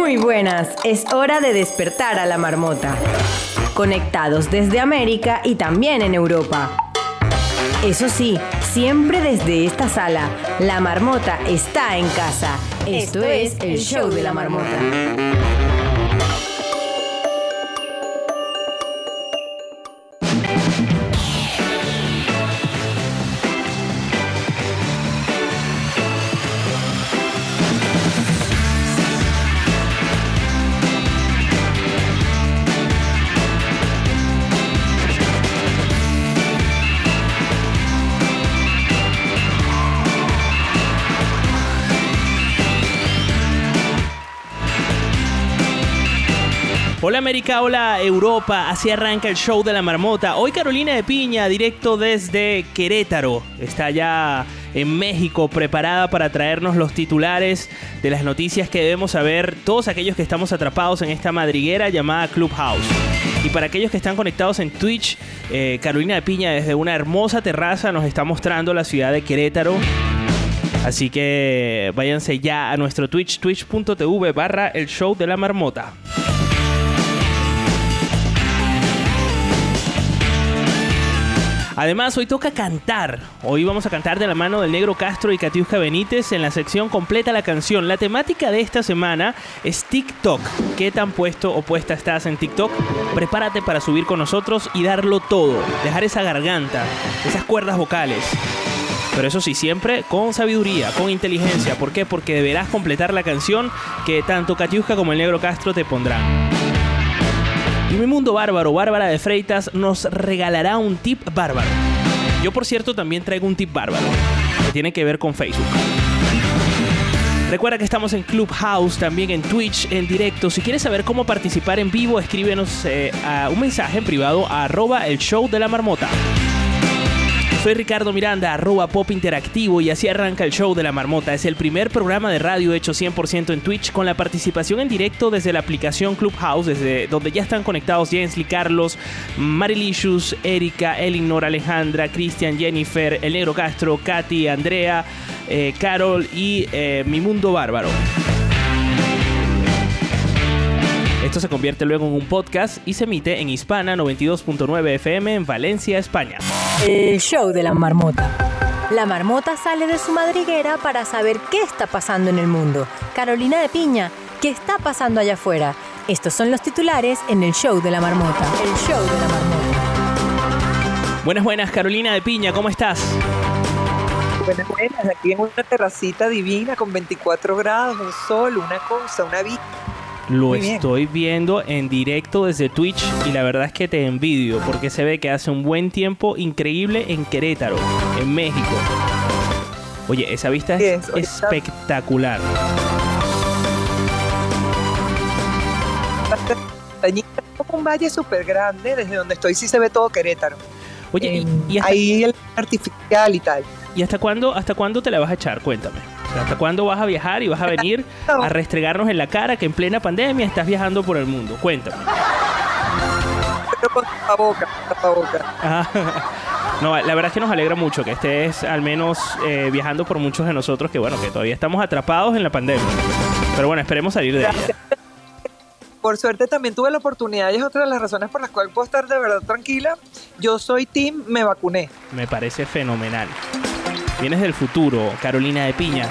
Muy buenas, es hora de despertar a la marmota. Conectados desde América y también en Europa. Eso sí, siempre desde esta sala, la marmota está en casa. Esto es el show de la marmota. América, hola Europa, así arranca el show de la marmota. Hoy Carolina de Piña, directo desde Querétaro. Está ya en México preparada para traernos los titulares de las noticias que debemos saber todos aquellos que estamos atrapados en esta madriguera llamada Clubhouse. Y para aquellos que están conectados en Twitch, eh, Carolina de Piña desde una hermosa terraza nos está mostrando la ciudad de Querétaro. Así que váyanse ya a nuestro Twitch, twitch.tv barra el show de la marmota. Además, hoy toca cantar. Hoy vamos a cantar de la mano del Negro Castro y Katiuska Benítez en la sección completa la canción. La temática de esta semana es TikTok. ¿Qué tan puesto o puesta estás en TikTok? Prepárate para subir con nosotros y darlo todo. Dejar esa garganta, esas cuerdas vocales. Pero eso sí, siempre con sabiduría, con inteligencia. ¿Por qué? Porque deberás completar la canción que tanto Katiuska como el Negro Castro te pondrán. Y mi mundo bárbaro, Bárbara de Freitas, nos regalará un tip bárbaro. Yo, por cierto, también traigo un tip bárbaro que tiene que ver con Facebook. Recuerda que estamos en Clubhouse, también en Twitch, en directo. Si quieres saber cómo participar en vivo, escríbenos eh, un mensaje en privado a arroba el show de la marmota. Soy Ricardo Miranda, arroba pop interactivo y así arranca el show de la marmota. Es el primer programa de radio hecho 100% en Twitch con la participación en directo desde la aplicación Clubhouse, desde donde ya están conectados Jensly, Carlos, Marilicious, Erika, Elinor, Alejandra, Cristian, Jennifer, El Negro Castro, Katy, Andrea, eh, Carol y eh, Mi Mundo Bárbaro. Esto se convierte luego en un podcast y se emite en Hispana 92.9 FM en Valencia, España. El show de la marmota. La marmota sale de su madriguera para saber qué está pasando en el mundo. Carolina de Piña, ¿qué está pasando allá afuera? Estos son los titulares en el show de la marmota. El show de la marmota. Buenas, buenas, Carolina de Piña, ¿cómo estás? Buenas, buenas, aquí en una terracita divina con 24 grados, un sol, una cosa, una vida. Lo estoy viendo en directo desde Twitch y la verdad es que te envidio porque se ve que hace un buen tiempo increíble en Querétaro, en México. Oye, esa vista es espectacular. Es un valle súper grande, desde donde estoy sí se ve todo Querétaro. Oye, y, ahí el artificial y tal. ¿Y hasta cuándo, hasta cuándo te la vas a echar? Cuéntame. ¿Hasta cuándo vas a viajar y vas a venir a restregarnos en la cara que en plena pandemia estás viajando por el mundo? Cuéntame. Boca, ah, no, la verdad es que nos alegra mucho que estés al menos eh, viajando por muchos de nosotros que, bueno, que todavía estamos atrapados en la pandemia. Pero bueno, esperemos salir de ella. Por suerte también tuve la oportunidad y es otra de las razones por las cuales puedo estar de verdad tranquila. Yo soy Tim, me vacuné. Me parece fenomenal. Vienes del futuro, Carolina de Piña.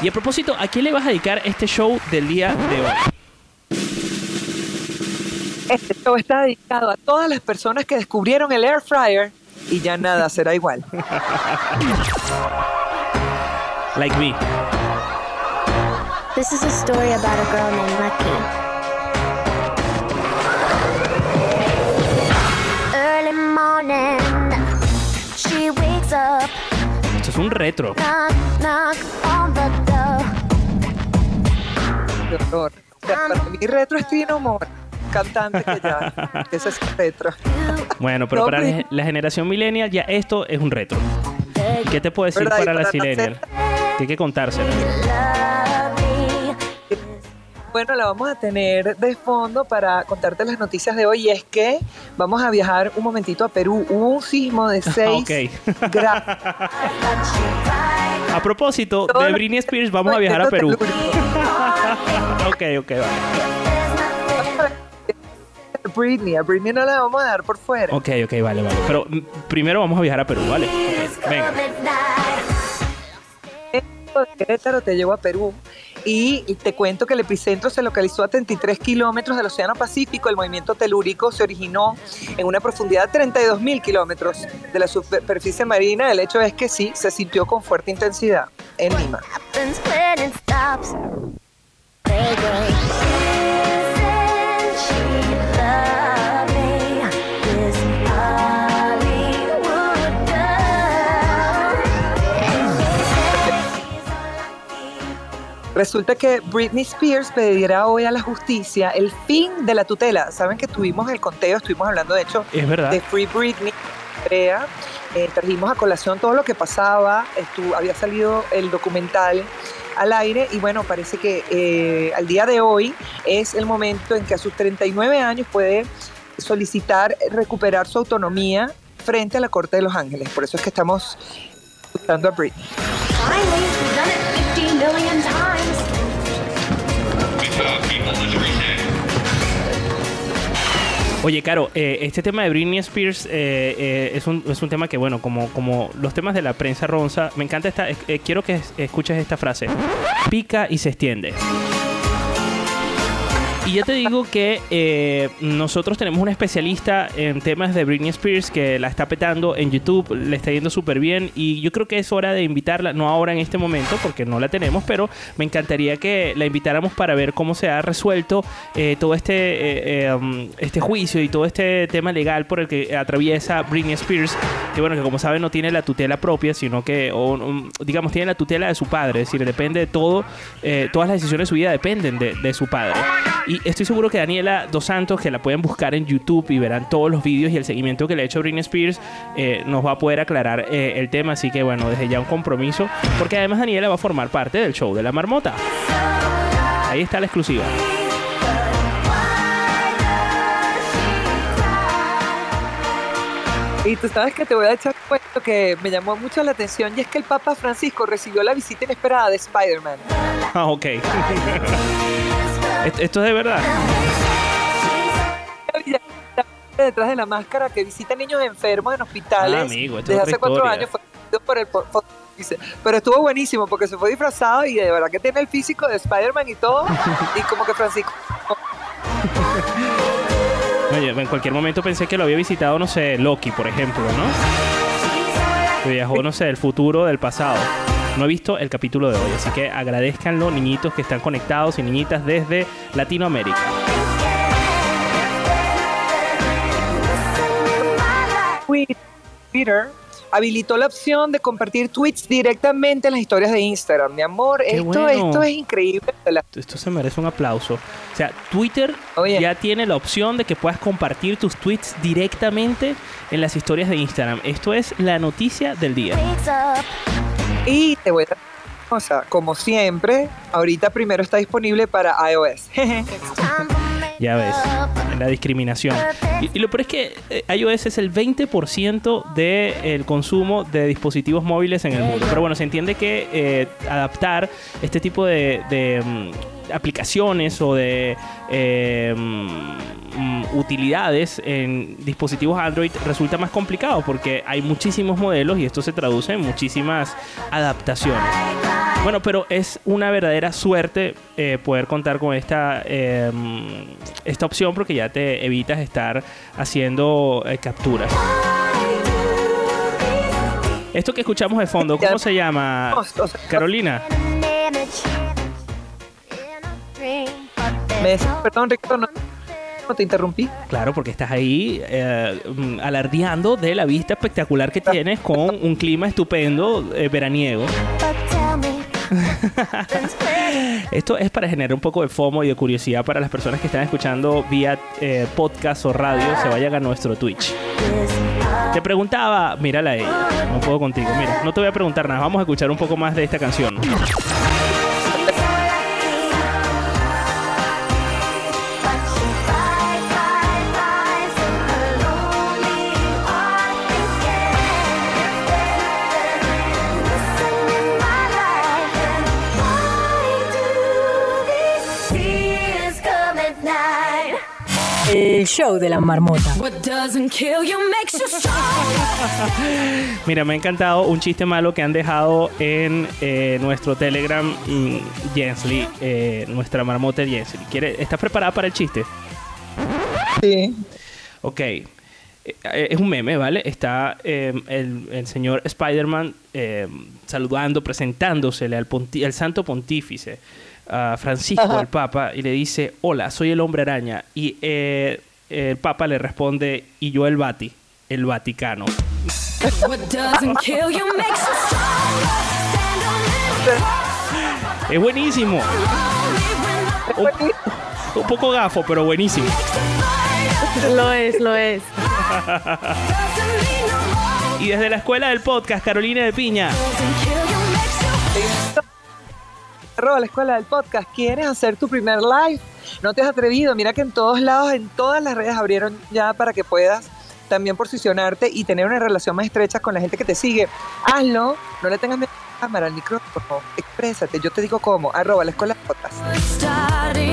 Y a propósito, ¿a quién le vas a dedicar este show del día de hoy? Este show está dedicado a todas las personas que descubrieron el air fryer y ya nada será igual. like me. This is a story about a girl named Lucky. Early morning. Esto es un retro. Mi retro es Tino cantante que ya. Ese es retro. Bueno, pero para la generación millennial ya esto es un retro. ¿Qué te puedo decir para, la millennial? hay que contárselo. Bueno, la vamos a tener de fondo para contarte las noticias de hoy. Y es que vamos a viajar un momentito a Perú. Hubo un sismo de 6 grados. A propósito de Britney Spears, vamos a viajar a Perú. ok, ok, vale. Britney, a Britney no la vamos a dar por fuera. Ok, ok, vale, vale. Pero mm, primero vamos a viajar a Perú, ¿vale? Ok, venga. Querétaro te llevo a Perú y te cuento que el epicentro se localizó a 33 kilómetros del Océano Pacífico. El movimiento telúrico se originó en una profundidad de 32 mil kilómetros de la superficie marina. El hecho es que sí, se sintió con fuerte intensidad en Lima. Resulta que Britney Spears pedirá hoy a la justicia el fin de la tutela. Saben que tuvimos el conteo, estuvimos hablando de hecho Es verdad. de Free Britney. Andrea. Eh, trajimos a colación todo lo que pasaba, estu- había salido el documental al aire y bueno, parece que eh, al día de hoy es el momento en que a sus 39 años puede solicitar recuperar su autonomía frente a la Corte de Los Ángeles. Por eso es que estamos escuchando a Britney. Finally, we've done it 50 million times. Oye, Caro, eh, este tema de Britney Spears eh, eh, es, un, es un tema que, bueno, como, como los temas de la prensa ronza, me encanta esta. quiero que es- escuches esta frase: pica y se extiende. Y yo te digo que eh, nosotros tenemos una especialista en temas de Britney Spears que la está petando en YouTube, le está yendo súper bien y yo creo que es hora de invitarla, no ahora en este momento porque no la tenemos, pero me encantaría que la invitáramos para ver cómo se ha resuelto eh, todo este, eh, eh, um, este juicio y todo este tema legal por el que atraviesa Britney Spears, que bueno, que como saben no tiene la tutela propia, sino que, um, digamos, tiene la tutela de su padre, es decir, depende de todo, todas las decisiones de su vida dependen de, de su padre. Estoy seguro que Daniela Dos Santos, que la pueden buscar en YouTube y verán todos los vídeos y el seguimiento que le ha hecho Britney Spears, eh, nos va a poder aclarar eh, el tema. Así que bueno, desde ya un compromiso, porque además Daniela va a formar parte del show de la marmota. Ahí está la exclusiva. Y tú sabes que te voy a echar un cuento que me llamó mucho la atención y es que el Papa Francisco recibió la visita inesperada de Spider-Man. Ah, ok. Esto- Esto es de verdad. detrás de la máscara que visita niños enfermos en hospitales Ah, amigo, esto es desde hace cuatro historia. años fue por el pero estuvo buenísimo porque se fue disfrazado y de verdad que tiene el físico de Spider-Man y todo y como que Francisco Oye, en cualquier momento pensé que lo había visitado, no sé, Loki, por ejemplo, ¿no? Viajó, no sé, del futuro, del pasado. No he visto el capítulo de hoy, así que agradezcanlo, niñitos que están conectados y niñitas desde Latinoamérica. Twitter habilitó la opción de compartir tweets directamente en las historias de Instagram. Mi amor, Qué esto, bueno. esto es increíble. Esto se merece un aplauso. O sea, Twitter Oye. ya tiene la opción de que puedas compartir tus tweets directamente en las historias de Instagram. Esto es la noticia del día. Y te voy a una cosa, como siempre, ahorita primero está disponible para iOS. Ya ves, la discriminación. Y, lo peor es que eh, iOS es el 20% del consumo de dispositivos móviles en el mundo. Pero bueno, se entiende que eh, adaptar este tipo de, de, mm, aplicaciones o de eh, mm, utilidades en dispositivos Android resulta más complicado porque hay muchísimos modelos y esto se traduce en muchísimas adaptaciones. Bueno, pero es una verdadera suerte eh, poder contar con esta, eh, esta opción porque ya te evitas estar haciendo eh, capturas. Esto que escuchamos de fondo, ¿cómo se llama? Carolina. Me- perdón, Ricardo, no, te interrumpí. Claro, porque estás ahí eh, mm, alardeando de la vista espectacular que tienes con un clima estupendo eh, veraniego. Esto es para generar un poco de FOMO y de curiosidad para las personas que están escuchando vía eh, podcast o radio. Se vayan a nuestro Twitch. Te preguntaba, mírala a ella, no puedo contigo, mira, no te voy a preguntar nada, vamos a escuchar un poco más de esta canción. El show de la marmota. What doesn't kill you makes you strong. Mira, me ha encantado un chiste malo que han dejado en eh, nuestro Telegram Jensly, eh, nuestra marmota Jensly. ¿Quiere, ¿Estás preparada para el chiste? Sí. Ok. Eh, Es un meme, ¿vale? Está eh, el, el señor Spider-Man eh, saludando, presentándosele al, santo pontífice, a Francisco, Ajá. el Papa, y le dice, hola, soy el hombre araña. Y eh, el Papa le responde, y yo el Vati, el Vaticano. Es buenísimo. Un, un poco gafo, pero buenísimo. Lo es, lo es. Y desde la escuela del podcast, Carolina de Piña. Arroba la escuela del podcast. ¿Quieres hacer tu primer live? No te has atrevido. Mira que en todos lados, en todas las redes abrieron ya para que puedas también posicionarte y tener una relación más estrecha con la gente que te sigue. Hazlo. No le tengas miedo a la cámara, al micrófono. Exprésate. Yo te digo cómo. Arroba la escuela del podcast.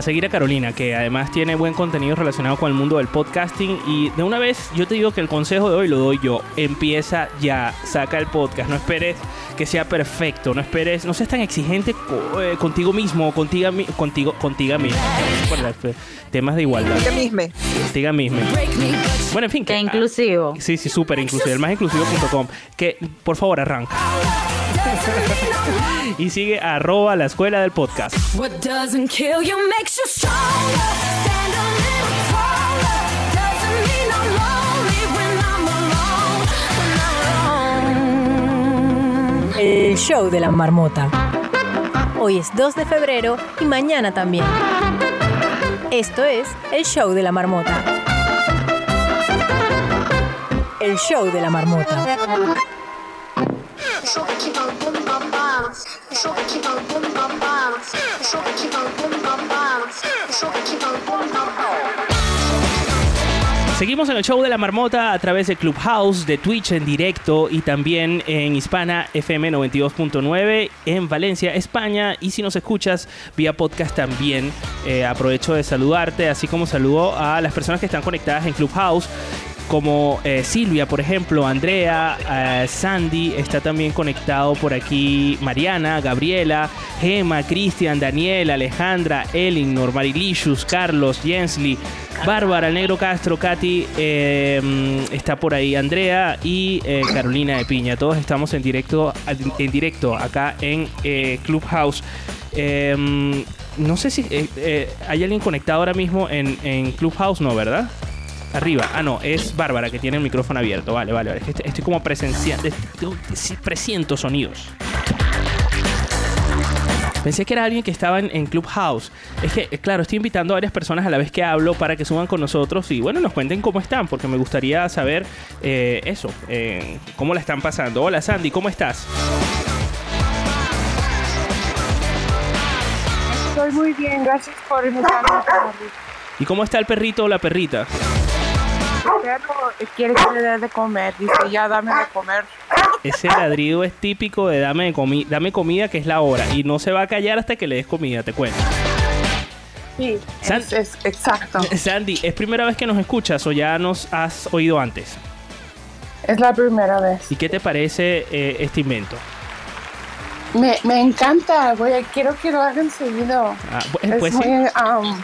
A seguir a Carolina, que además tiene buen contenido relacionado con el mundo del podcasting. Y de una vez, yo te digo que el consejo de hoy lo doy yo. Empieza ya, saca el podcast. No esperes que sea perfecto. No esperes, no seas tan exigente co- eh, contigo mismo o contigo, mi- contigo, contigo mismo. Recuerda, Temas de igualdad. Contigo mismo. Bueno, en fin. Que- inclusivo. Sí, sí, súper inclusivo. El más inclusivo.com. Que, por favor, arranca. y sigue arroba la escuela del podcast. El show de la marmota. Hoy es 2 de febrero y mañana también. Esto es el show de la marmota. El show de la marmota. Seguimos en el show de la marmota a través de Clubhouse, de Twitch en directo y también en Hispana FM 92.9 en Valencia, España. Y si nos escuchas vía podcast también, eh, aprovecho de saludarte, así como saludo a las personas que están conectadas en Clubhouse. Como eh, Silvia, por ejemplo, Andrea, eh, Sandy, está también conectado por aquí Mariana, Gabriela, Gema, Cristian, Daniel, Alejandra, Elinor, Marilicious, Carlos, Jensly, Bárbara, el Negro Castro, Katy, mm, está por ahí Andrea y eh, Carolina de Piña. Todos estamos en directo, en directo acá en Clubhouse. Mm, no sé si hay alguien conectado ahora mismo en, en Clubhouse, no, ¿verdad? Arriba. Ah, no, es Bárbara que tiene el micrófono abierto. Vale, vale, vale. Estoy como presenciando. Presiento sonidos. Pensé que era alguien que estaba en, en Clubhouse. Es que, eh, claro, estoy invitando a varias personas a la vez que hablo para que suban con nosotros y, bueno, nos cuenten cómo están, porque me gustaría saber eh, eso, eh, cómo la están pasando. Hola, Sandy, ¿cómo estás? Estoy muy bien, gracias por invitarme. ¿Y cómo está el perrito o la perrita? Perro quiere que le dé de comer, dice ya dame de comer. Ese ladrido es típico de dame, de comi dame comida, que es la hora, y no se va a callar hasta que le des comida, te cuento. Sí, San- es, es exacto. Sandy, ¿es primera vez que nos escuchas o ya nos has oído antes? Es la primera vez. ¿Y qué te parece eh, este invento? Me, me encanta, voy a- quiero que lo hagan seguido. Ah, Es pues sí. muy, um,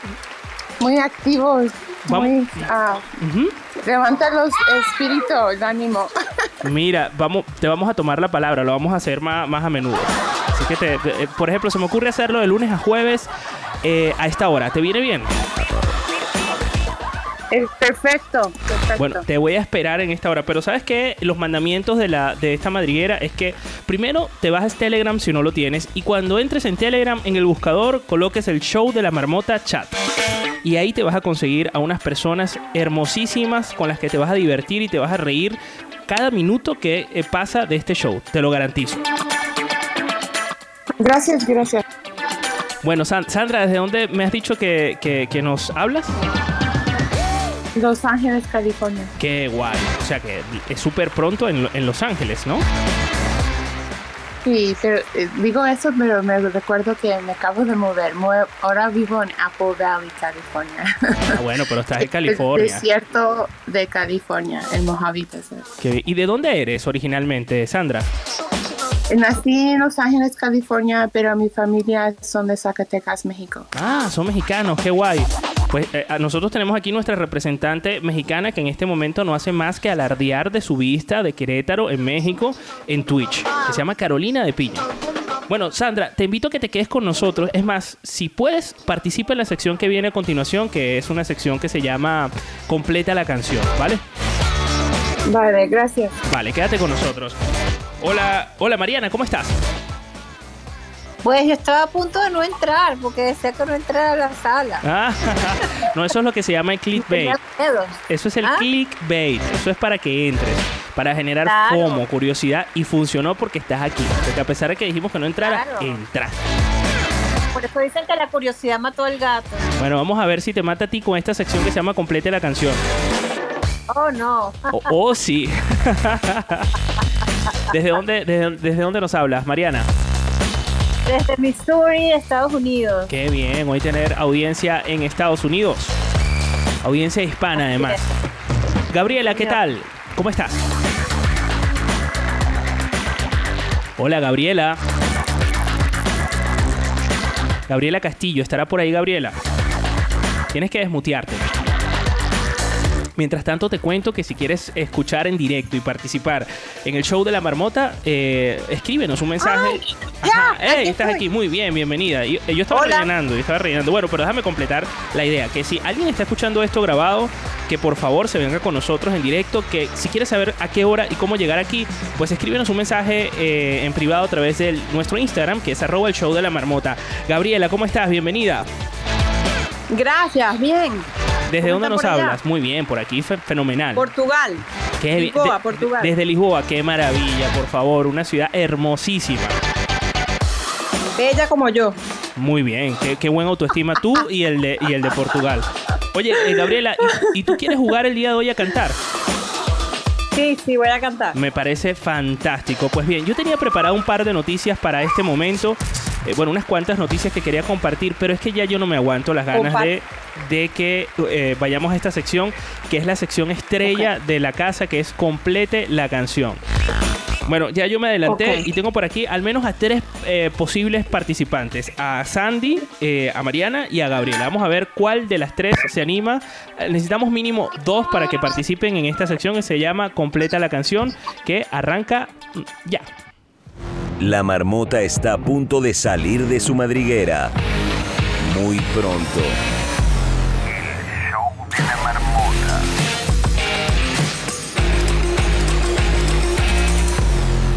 muy activo, Vamos. muy, ah, Ujú. levanta los espíritus, el ánimo. Mira, vamos, te vamos a tomar la palabra, lo vamos a hacer más, más a menudo. Así que, te- eh, por ejemplo, se me ocurre hacerlo de lunes a jueves eh, a esta hora. ¿Te viene bien? Es perfecto, perfecto. Bueno, te voy a esperar en esta hora. Pero ¿sabes qué? Los mandamientos de, la, de esta madriguera es que primero te bajas Telegram si no lo tienes. Y cuando entres en Telegram, en el buscador, coloques el show de la marmota chat. Y ahí te vas a conseguir a unas personas hermosísimas con las que te vas a divertir y te vas a reír cada minuto que eh, pasa de este show. Te lo garantizo. Gracias, gracias. Bueno, San- Sandra, ¿desde dónde me has dicho que, que- que nos hablas? Los Ángeles, California. Qué guay. O sea que es súper pronto en, Lo- en Los Ángeles, ¿no? Sí, pero eh, digo eso, pero me recuerdo que me acabo de mover. Mue- Ahora vivo en Apple Valley, California. Ah, bueno, pero estás en El California. desierto de California, el Mojave Desert. Qué- ¿Y de dónde eres originalmente, Sandra? Nací en Los Ángeles, California, pero mi familia son de Zacatecas, México. Ah, son mexicanos, qué guay. Pues eh, nosotros tenemos aquí nuestra representante mexicana que en este momento no hace más que alardear de su vista de Querétaro en México en Twitch, que se llama Carolina de Piña. Bueno, Sandra, te invito a que te quedes con nosotros. Es más, si puedes, participa en la sección que viene a continuación, que es una sección que se llama Completa la canción, ¿vale? Vale, gracias. Vale, quédate con nosotros. Hola, hola Mariana, ¿cómo estás? Pues yo estaba a punto de no entrar porque decía que no entrara a la sala. Ah, no, eso es lo que se llama el clickbait. Eso es el ¿Ah? clickbait. Eso es para que entres, para generar Claro. FOMO, curiosidad y funcionó porque estás aquí. Porque a pesar de que dijimos que no entrara, Claro. entraste. Por eso dicen que la curiosidad mató al gato. Bueno, vamos a ver si te mata a ti con esta sección que se llama Complete la canción. Oh, no. O oh, sí. ¿Desde dónde, desde, desde dónde nos hablas, Mariana? Desde Missouri, Estados Unidos. Qué bien, hoy tener audiencia en Estados Unidos. Audiencia hispana, además. Gabriela, ¿qué tal? ¿Cómo estás? Hola, Gabriela. Gabriela Castillo, ¿estará por ahí, Gabriela? Tienes que desmutearte. Mientras tanto, te cuento que si quieres escuchar en directo y participar en el show de la marmota, eh, escríbenos un mensaje. ya, Ajá. Ey, aquí estás aquí, muy bien, bienvenida. Eh, Yo, estaba Hola. rellenando, yo estaba rellenando. Bueno, pero déjame completar la idea. Que si alguien está escuchando esto grabado, que por favor se venga con nosotros en directo. Que si quieres saber a qué hora y cómo llegar aquí, pues escríbenos un mensaje eh, en privado a través de nuestro Instagram, que es arroba el show de la marmota. Gabriela, ¿cómo estás? Bienvenida. Gracias, bien. ¿Desde ¿Cómo dónde nos hablas? Muy bien, por aquí fe- fenomenal. Portugal. Qué. Lisboa, De- Portugal. Desde Lisboa, qué maravilla, por favor. Una ciudad hermosísima. Bella como yo. Muy bien, qué, qué buen autoestima tú y el de, y el de Portugal. Oye, eh, Gabriela, ¿y, y tú quieres jugar el día de hoy a cantar? Sí, sí, voy a cantar. Me parece fantástico. Pues bien, yo tenía preparado un par de noticias para este momento. Eh, bueno, unas cuantas noticias que quería compartir, pero es que ya yo no me aguanto las ganas de, de que eh, vayamos a esta sección, que es la sección estrella de la casa, que es complete la canción. Bueno, ya yo me adelanté y tengo por aquí al menos a tres eh, posibles participantes. A Sandy, eh, a Mariana y a Gabriela. Vamos a ver cuál de las tres se anima. Necesitamos mínimo dos para que participen en esta sección que se llama Completa la canción, que arranca ya. La marmota está a punto de salir de su madriguera. Muy pronto. El show de la marmota.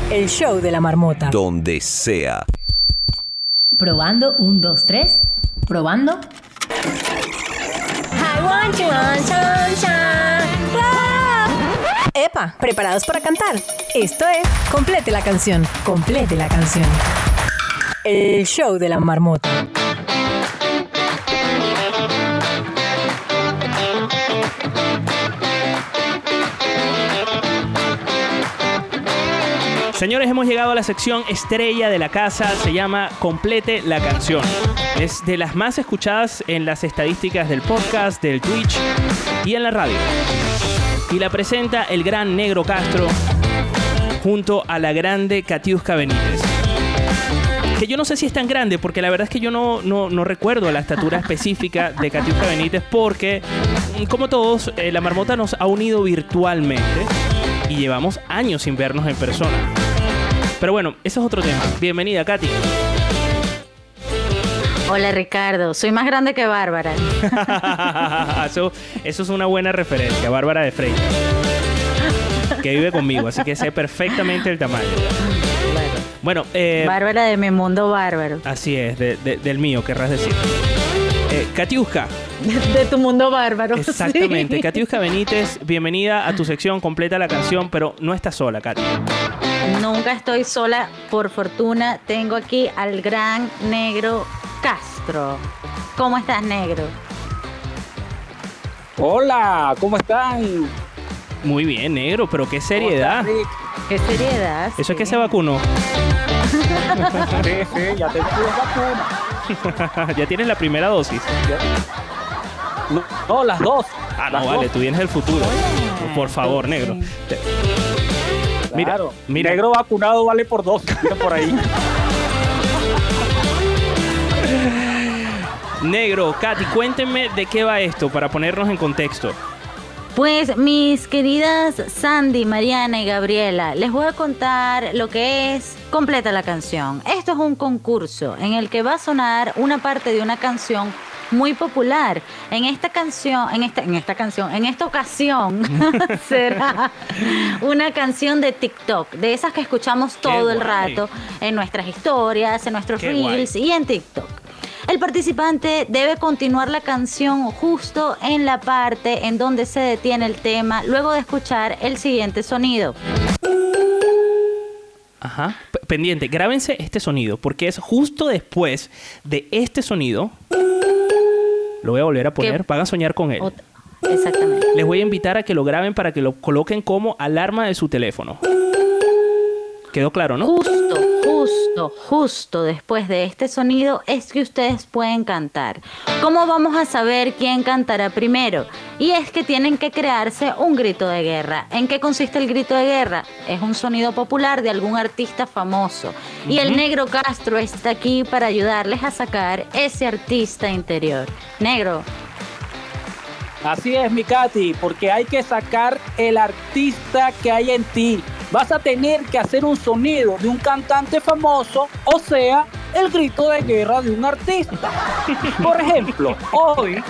El show de la marmota. Donde sea. Probando, un, dos, tres. Probando. Epa, ¿preparados para cantar? Esto es Complete la canción. Complete la canción. El show de la marmota. Señores, hemos llegado a la sección estrella de la casa. Se llama Complete la canción. Es de las más escuchadas en las estadísticas del podcast, del Twitch y en la radio. Y la presenta el gran Negro Castro junto a la grande Katiuska Benítez. Que yo no sé si es tan grande, porque la verdad es que yo no, no, no recuerdo la estatura específica de Katiuska Benítez, porque, mm, como todos, eh, la marmota nos ha unido virtualmente y llevamos años sin vernos en persona. Pero bueno, ese es otro tema. Bienvenida, Katy. Hola Ricardo, soy más grande que Bárbara. eso, eso es una buena referencia, Bárbara de Frey. Que vive conmigo, así que sé perfectamente el tamaño. Bueno, eh, Bárbara de mi mundo bárbaro. así es, de- de- del mío, querrás decir. Eh, Katiuska, De tu mundo bárbaro. exactamente. sí. Katiuska Benítez, bienvenida a tu sección, completa la canción, pero no estás sola, Katy. Nunca estoy sola, por fortuna. Tengo aquí al gran negro Castro. ¿Cómo estás, negro? Hola, ¿cómo están? Muy bien, negro, pero qué seriedad. Qué seriedad. Eso es que se vacunó. Sí, sí, ya tengo dos vacunas. ya tienes la primera dosis. No, no, las dos. Ah, no, Las vale, dos. tú vienes del futuro. Por favor, negro. Te- Claro, mira. Negro vacunado vale por dos. Mira por ahí. Negro, Katy, cuéntenme de qué va esto para ponernos en contexto. Pues mis queridas Sandy, Mariana y Gabriela, les voy a contar lo que es completa la canción. Esto es un concurso en el que va a sonar una parte de una canción muy popular. En esta canción, en esta, en esta canción, en esta ocasión será una canción de TikTok, de esas que escuchamos todo el guay. rato en nuestras historias, en nuestros Qué guay. reels y en TikTok. El participante debe continuar la canción justo en la parte en donde se detiene el tema luego de escuchar el siguiente sonido. Ajá. P- pendiente, grábense este sonido, porque es justo después de este sonido. Lo voy a volver a poner. Van a soñar con él. Exactamente. Les voy a invitar a que lo graben para que lo coloquen como alarma de su teléfono. ¿Quedó claro, no? Justo, justo, justo después de este sonido es que ustedes pueden cantar. ¿Cómo vamos a saber quién cantará primero? Y es que tienen que crearse un grito de guerra. ¿En qué consiste el grito de guerra? Es un sonido popular de algún artista famoso. Y el negro Castro está aquí para ayudarles a sacar ese artista interior. Negro, Así es, mi Katy, porque hay que sacar el artista que hay en ti. Vas a tener que hacer un sonido de un cantante famoso, o sea, el grito de guerra de un artista. Por ejemplo, hoy,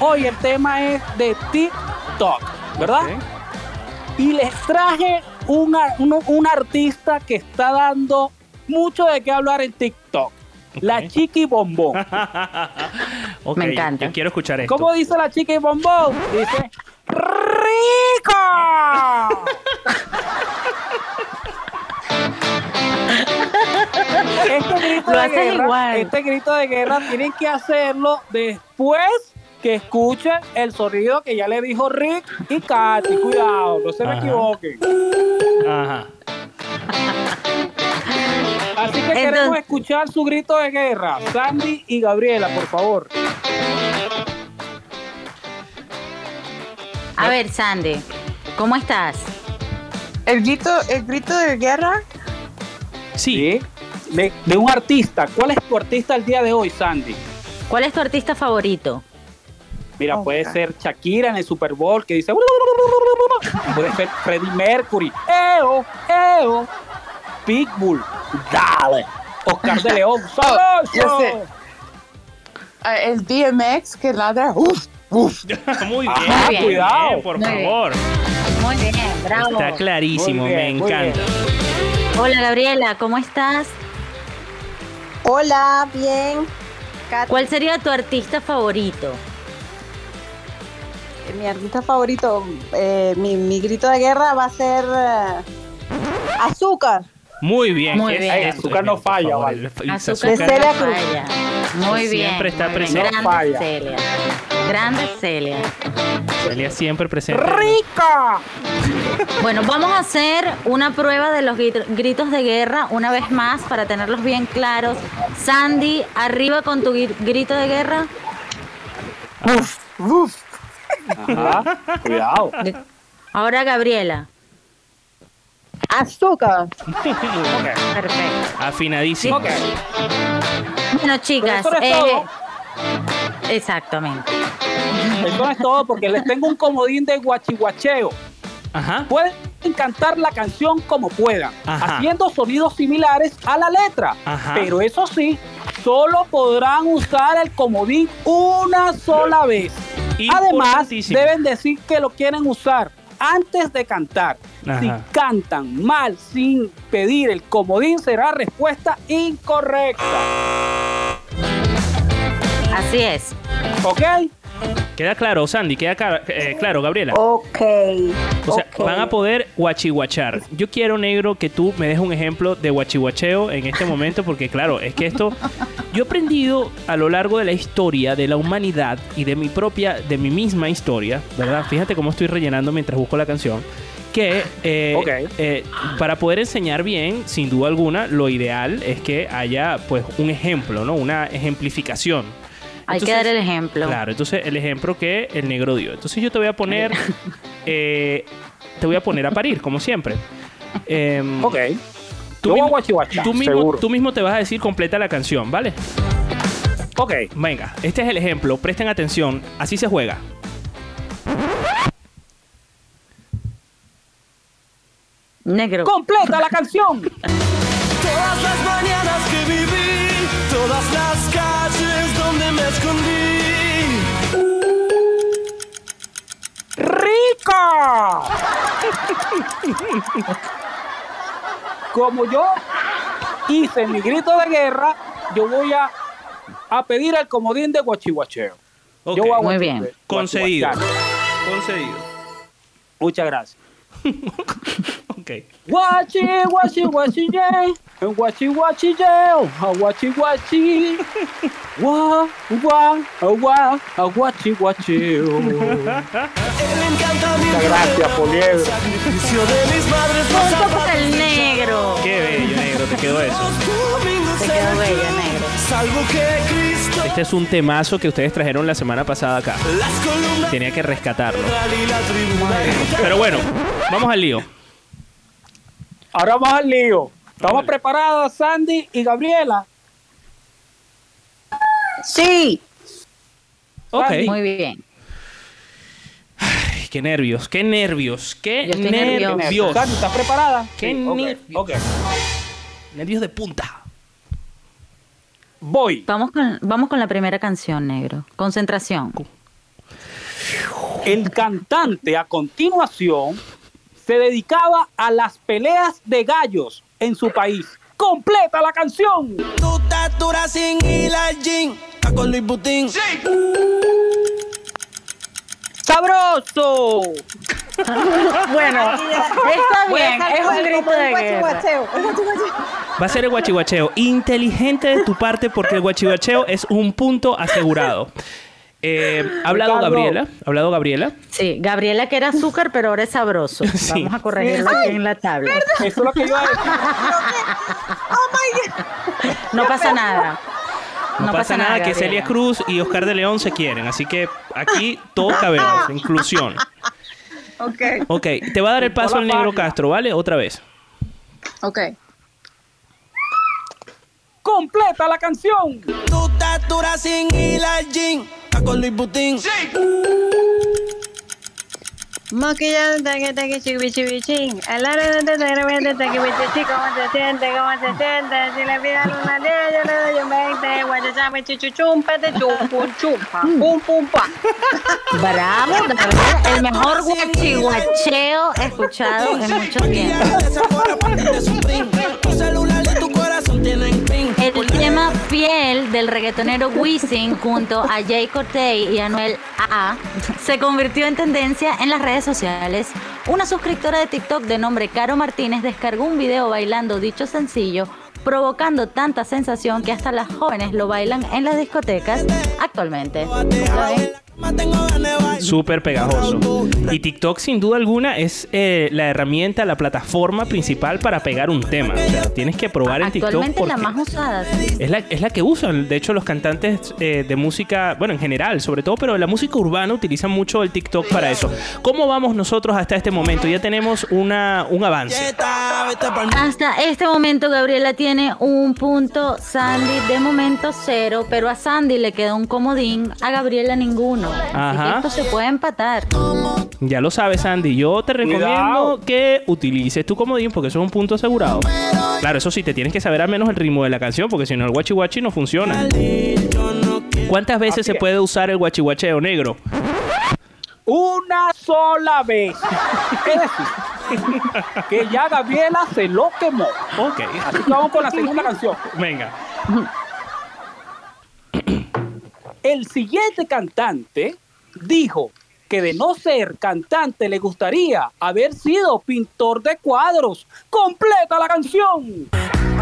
hoy el tema es de TikTok, ¿verdad? Y les traje uno- un artista que está dando mucho de qué hablar en TikTok. La Chiqui Bombón. Me encanta. Yo quiero escuchar esto. ¿Cómo dice la Chiqui Bombón? Dice ¡Rico! Este grito, Lo de guerra, igual. este grito de guerra tienen que hacerlo después que escuchen el sonido que ya le dijo Rick y Katy. Cuidado, no se me Ajá. equivoquen. Ajá. Así que queremos escuchar su grito de guerra. Sandy y Gabriela, por favor. a ver Sandy, ¿cómo estás? El grito, el grito de guerra, Sí. ¿Sí? De, de un artista. ¿Cuál es tu artista el día de hoy, Sandy? ¿Cuál es tu artista favorito? Mira, puede ser Shakira en el Super Bowl que dice. Puede ser Freddie Mercury. ¡Eo! ¡Eo! Pitbull. ¡Dale! Oscar de León. ¡Sabroso! ah, el DMX que ladra, uff, uff. Muy bien, Ajá, cuidado. bien, por Muy bien. favor. Muy bien, bravo. Está clarísimo, me encanta. Hola Gabriela, ¿cómo estás? Hola, bien. Kat- ¿Cuál sería tu artista favorito? Mi artista favorito, eh, mi, mi grito de guerra va a ser eh, Azúcar. Muy bien. Muy bien. es- Azúcar no falla, vale. Azúcar De Celia no Cruz. falla. Muy bien. Siempre está presente. No Grande falla. Celia. Grande Celia. Celia siempre presente. ¡Rica! Bueno, vamos a hacer una prueba de los grit- gritos de guerra una vez más para tenerlos bien claros. Sandy, arriba con tu gri- grito de guerra. Ajá. Cuidado. Ahora Gabriela. Azúcar. Perfecto. Afinadísimo. Bueno, chicas. Pero eso no es eh, todo. exactamente. Eso es todo porque les tengo un comodín de guachihuacheo. Ajá. Pueden cantar la canción como puedan, Ajá. haciendo sonidos similares a la letra. Ajá. Pero eso sí, solo podrán usar el comodín una sola vez. Además, deben decir que lo quieren usar antes de cantar. Ajá. Si cantan mal sin pedir el comodín, será respuesta incorrecta. Así es. ¿Ok? Queda claro, Sandy, queda eh, claro, Gabriela. Ok. O sea, ok. van a poder guachihuachar. Yo quiero, negro, que tú me des un ejemplo de guachihuacheo en este momento, porque claro, es que esto... Yo he aprendido a lo largo de la historia de la humanidad y de mi propia, de mi misma historia, ¿verdad? Fíjate cómo estoy rellenando mientras busco la canción. que eh, Ok. eh, para poder enseñar bien, sin duda alguna, lo ideal es que haya pues un ejemplo, ¿no? Una ejemplificación. Hay que dar el ejemplo. Claro, entonces el ejemplo que el negro dio. Entonces yo te voy a poner, eh, te voy a poner a parir, como siempre. Em, Ok. tú, Yo voy a mismo, tú mismo- seguro. tú mismo te vas a decir completa la canción, ¿vale? Ok. Venga, este es el ejemplo. Presten atención. Así se juega. Negro. Completa la canción. Todas las mañanas que viví, todas las calles donde me escondí. ¡Rica! Como yo hice mi grito de guerra, yo voy a, a pedir el comodín de guachihuacheo. Ok. Yo voy a Muy bien. Concedido. Concedido. Muchas gracias. Ok. Guachi, guachi, guachi, yeah. Guachi, guachi, yeah. A Guachi, guachi. Gua, gua, a gua, a guachi, guachi. El encantamiento Muchas gracias, Poliedro. sacrificio de mis madres los Punto para zapatos el negro. Qué bello, negro, te quedó eso. Te quedó en bello, negro. Salvo que Cristo Este es un temazo que ustedes trajeron la semana pasada acá. Tenía que rescatarlo. Pero bueno, vamos al lío. Ahora vamos al lío. ¿Estamos preparadas, Sandy y Gabriela? Sí. Ok. Sandy, Muy bien. Ay, qué nervios, qué nervios, qué nervios. Sandy, ¿estás preparada? Qué Sí, ok, nervios. ok. Nervios de punta. Voy. Vamos con, vamos con la primera canción, negro. Concentración. El cantante a continuación se dedicaba a las peleas de gallos en su país. ¡Completa la canción! Tu estatura sin con Luis Butín. ¡Sabroso! Bueno, está bien. Es un grito de guerra. Va a ser el guachihuacheo. Inteligente de tu parte porque el guachihuacheo es un punto asegurado. Eh, ¿Ha hablado Ricardo. Gabriela? ¿Ha hablado Gabriela? Sí, Gabriela que era azúcar, pero ahora es sabroso. Sí. Vamos a corregirlo aquí en la tabla. Eso es lo que yo iba a decir. No pasa nada. No, pasa, nada, que Gabriela. Celia Cruz y Oscar de León se quieren. Así que aquí todos cabemos. Inclusión. Ok, Ok, te va a dar el paso Hola, el negro. Castro, ¿vale? Otra vez. ok. ¡Completa la canción! Tu estatura sin gym, está con Luis Butín. Maquillado, taqui, taqui, chiqui, chiqui, ching. A la hora de te chi, ¿cómo se siente? ¿Cómo se siente? Si le pidan una 10, yo le doy un 20. Guachachame, chichuchum, pete, chum, pum, chum, pa, pum, pum, pa. Bravo. El mejor guachihuacheo escuchado en mucho tiempo. Fiel del reggaetonero Wisin junto a Jay Cortez y Anuel AA se convirtió en tendencia en las redes sociales. Una suscriptora de TikTok de nombre Caro Martínez descargó un video bailando dicho sencillo, provocando tanta sensación que hasta las jóvenes lo bailan en las discotecas actualmente. ¿Lo Súper pegajoso. Y TikTok, sin duda alguna, es eh, la herramienta, la plataforma principal para pegar un tema. O sea, tienes que probar en TikTok Actualmente porque la más usada. es la, es la que usan. De hecho, los cantantes eh, de música, bueno, en general, sobre todo, pero la música urbana utilizan mucho el TikTok para eso. ¿Cómo vamos nosotros hasta este momento? Ya tenemos una, un avance. Hasta este momento Gabriela tiene un punto, Sandy de momento cero, pero a Sandy le queda un comodín, a Gabriela ninguno. Así que Ajá. esto se puede empatar. Ya lo sabes, Andy. Yo te recomiendo Cuidado. que utilices tu comodín porque eso es un punto asegurado. Claro, eso sí, te tienes que saber al menos el ritmo de la canción porque si no el guachi guachi no funciona. ¿Cuántas veces Así se es. puede usar el guachihuacheo negro? Una sola vez. Es decir, que ya Gabriela se lo quemó. Ok, Así que vamos con la segunda canción. venga. El siguiente cantante dijo que de no ser cantante le gustaría haber sido pintor de cuadros. ¡Completa la canción!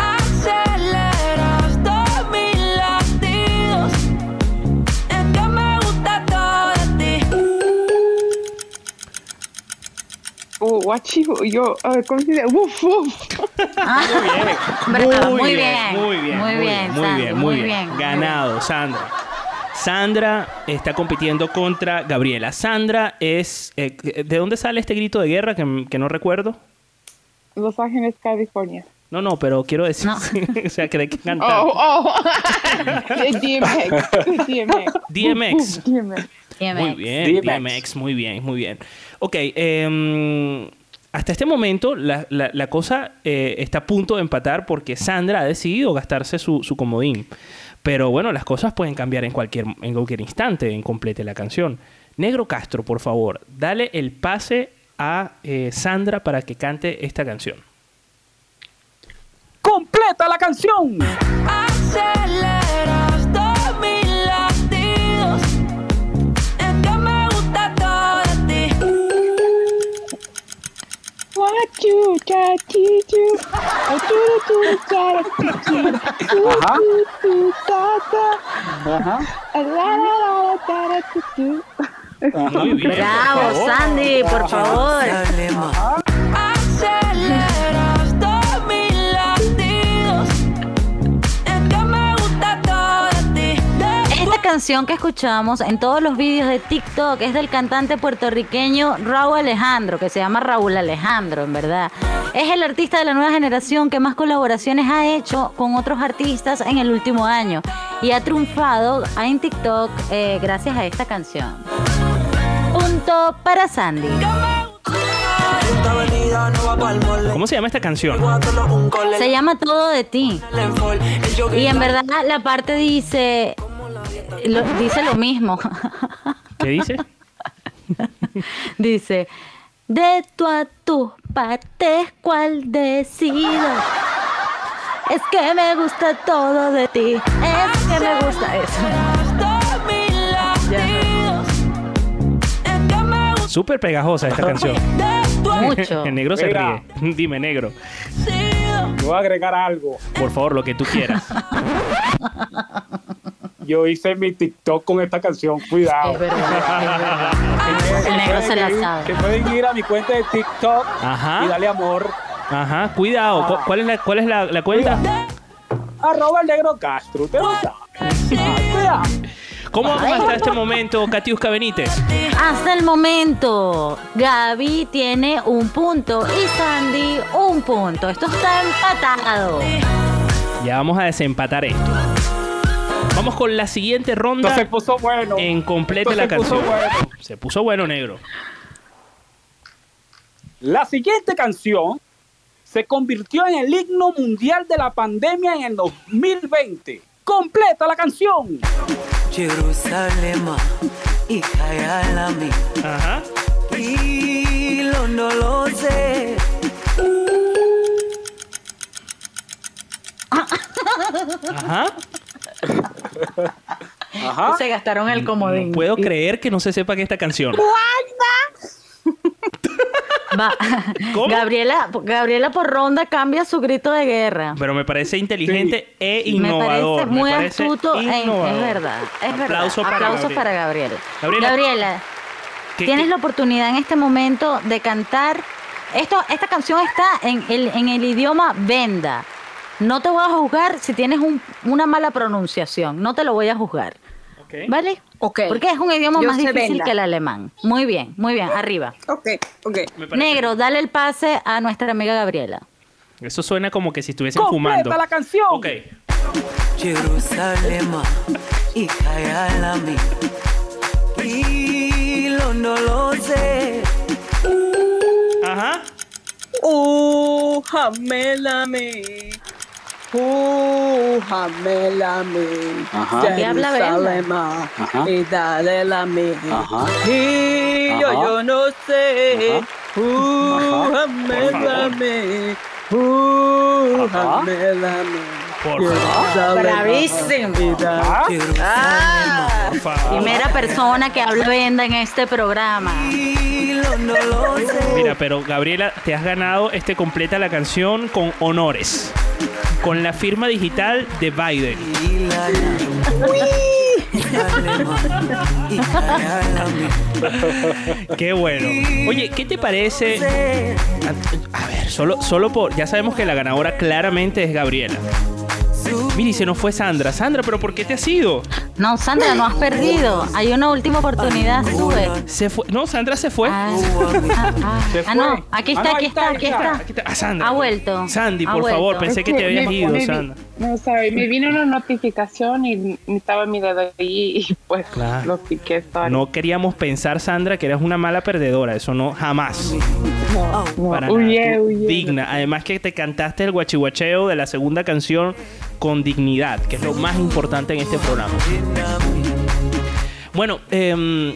Aceleras todos mis latidos. Es que me gusta todo de ti. Uh, Guachivo, yo, a ver, ¿cómo se dice? Uf, uf. Muy bien, muy bien, muy bien, muy bien, muy muy bien. bien. Ganado, Sandra. Sandra está compitiendo contra Gabriela. Sandra es... eh, ¿De dónde sale este grito de guerra que, que no recuerdo? Los Ángeles, California. No, no, pero quiero decir... o sea, que de qué cantar. Oh, oh. DMX. DMX. DMX. DMX. Muy bien, DMX. DMX, muy bien, muy bien. Ok, em, hasta este momento la, la- la cosa eh, está a punto de empatar porque Sandra ha decidido gastarse su, su comodín. Pero bueno, las cosas pueden cambiar en cualquier, en cualquier instante en complete la canción. Negro Castro, por favor, dale el pase a eh, Sandra para que cante esta canción. ¡Completa la canción! Aceleras Por Bravo. Sandy, por favor. Canción que escuchamos en todos los vídeos de TikTok es del cantante puertorriqueño Raúl Alejandro, que se llama Raúl Alejandro, en verdad. Es el artista de la nueva generación que más colaboraciones ha hecho con otros artistas en el último año y ha triunfado en TikTok eh, gracias a esta canción. Punto para Sandy. ¿Cómo se llama esta canción? Se llama Todo de ti. Y en verdad la parte dice lo, dice lo mismo. ¿Qué dice? Dice, de tu a tus partes, ¿cuál decido? Es que me gusta todo de ti. Es que me gusta eso. todos mis latidos. Es que me gusta Súper pegajosa esta canción. Mucho. El negro se Mira. ríe. Dime, negro. Yo voy a agregar algo. Por favor, lo que tú quieras. Yo hice mi TikTok con esta canción. Cuidado. Es verdad. El negro se la Que sabe. pueden ir a mi cuenta de TikTok Ajá. y darle amor. Ajá, cuidado. ¿Cu- ¿Cuál es la, cuál es la, la cuenta? Arroba el negro Castro. Usted lo. ¿Cómo vamos hasta este momento, Katiuska Benítez? Hasta el momento, Gaby tiene un punto y Sandy un punto. Esto está empatado. Ya vamos a desempatar esto. Vamos con la siguiente ronda Esto se puso bueno. en complete Esto la se puso canción. bueno. Se puso bueno, negro. La siguiente canción se convirtió en el himno mundial de la pandemia en el 2020. Completa la canción. Jerusalem ikayalami Ajá. ilondoloze Ajá. Ajá. Se gastaron el comodín. Puedo creer que no se sepa que esta canción. Va. ¿Cómo? Gabriela, Gabriela por ronda cambia su grito de guerra. Pero me parece inteligente e Me innovador. parece muy parece astuto. en- innovador. es verdad. Es verdad. Aplauso para Aplausos Gabriela. para Gabriela. Gabriela, Gabriela, ¿Qué- tienes qué- la oportunidad en este momento de cantar. Esto, esta canción está en el, en el idioma Venda. No te voy a juzgar si tienes un- una mala pronunciación. No te lo voy a juzgar. ¿Vale? Ok. Porque es un idioma Yo más sé difícil Venda. que el alemán. Muy bien, muy bien. Arriba. Ok, ok. Negro, dale el pase a nuestra amiga Gabriela. Eso suena como que si estuviesen Completa fumando. la canción. Ok. Jerusalem ikayalami ilondoloze Ajá. Uh, jamelame. Uh, jamelame. Ajá. ¿Qué habla Venda? Jerusalem, Ajá. Y dale la mi. Ajá. Y yo, Ajá. yo no sé. Uh, Ajá. jamelame. Uh, Ajá. jamelame. Por favor. Jerusalem, Bravísimo. Ah, Ah. Primera persona que habla venda en este programa. Mira, pero Gabriela, te has ganado este completa la canción con honores. Con la firma digital de Biden. Qué bueno. Oye, ¿qué te parece? A, a ver, solo, solo por. Ya sabemos que la ganadora claramente es Gabriela. Mira, y se nos fue Sandra. Sandra, ¿pero por qué te has ido? No, Sandra, no has perdido. Hay una última oportunidad, sube. Se fue. No, Sandra se fue. Ah, ah, ah, no, aquí está, aquí está, aquí está. Ah, Sandra. Ha vuelto. Sandy, Ha por vuelto. favor, pensé que te habías me- ido, Sandra. No, sabe, me vino una notificación y estaba mi dedo ahí y pues Claro. lo piqué. sorry. No queríamos pensar, Sandra, que eras una mala perdedora. Eso no, jamás. no, no. Para. Tú, huyé. digna. Además que te cantaste el guachihuacheo de la segunda canción con dignidad, que es lo más importante en este programa. Bueno, em,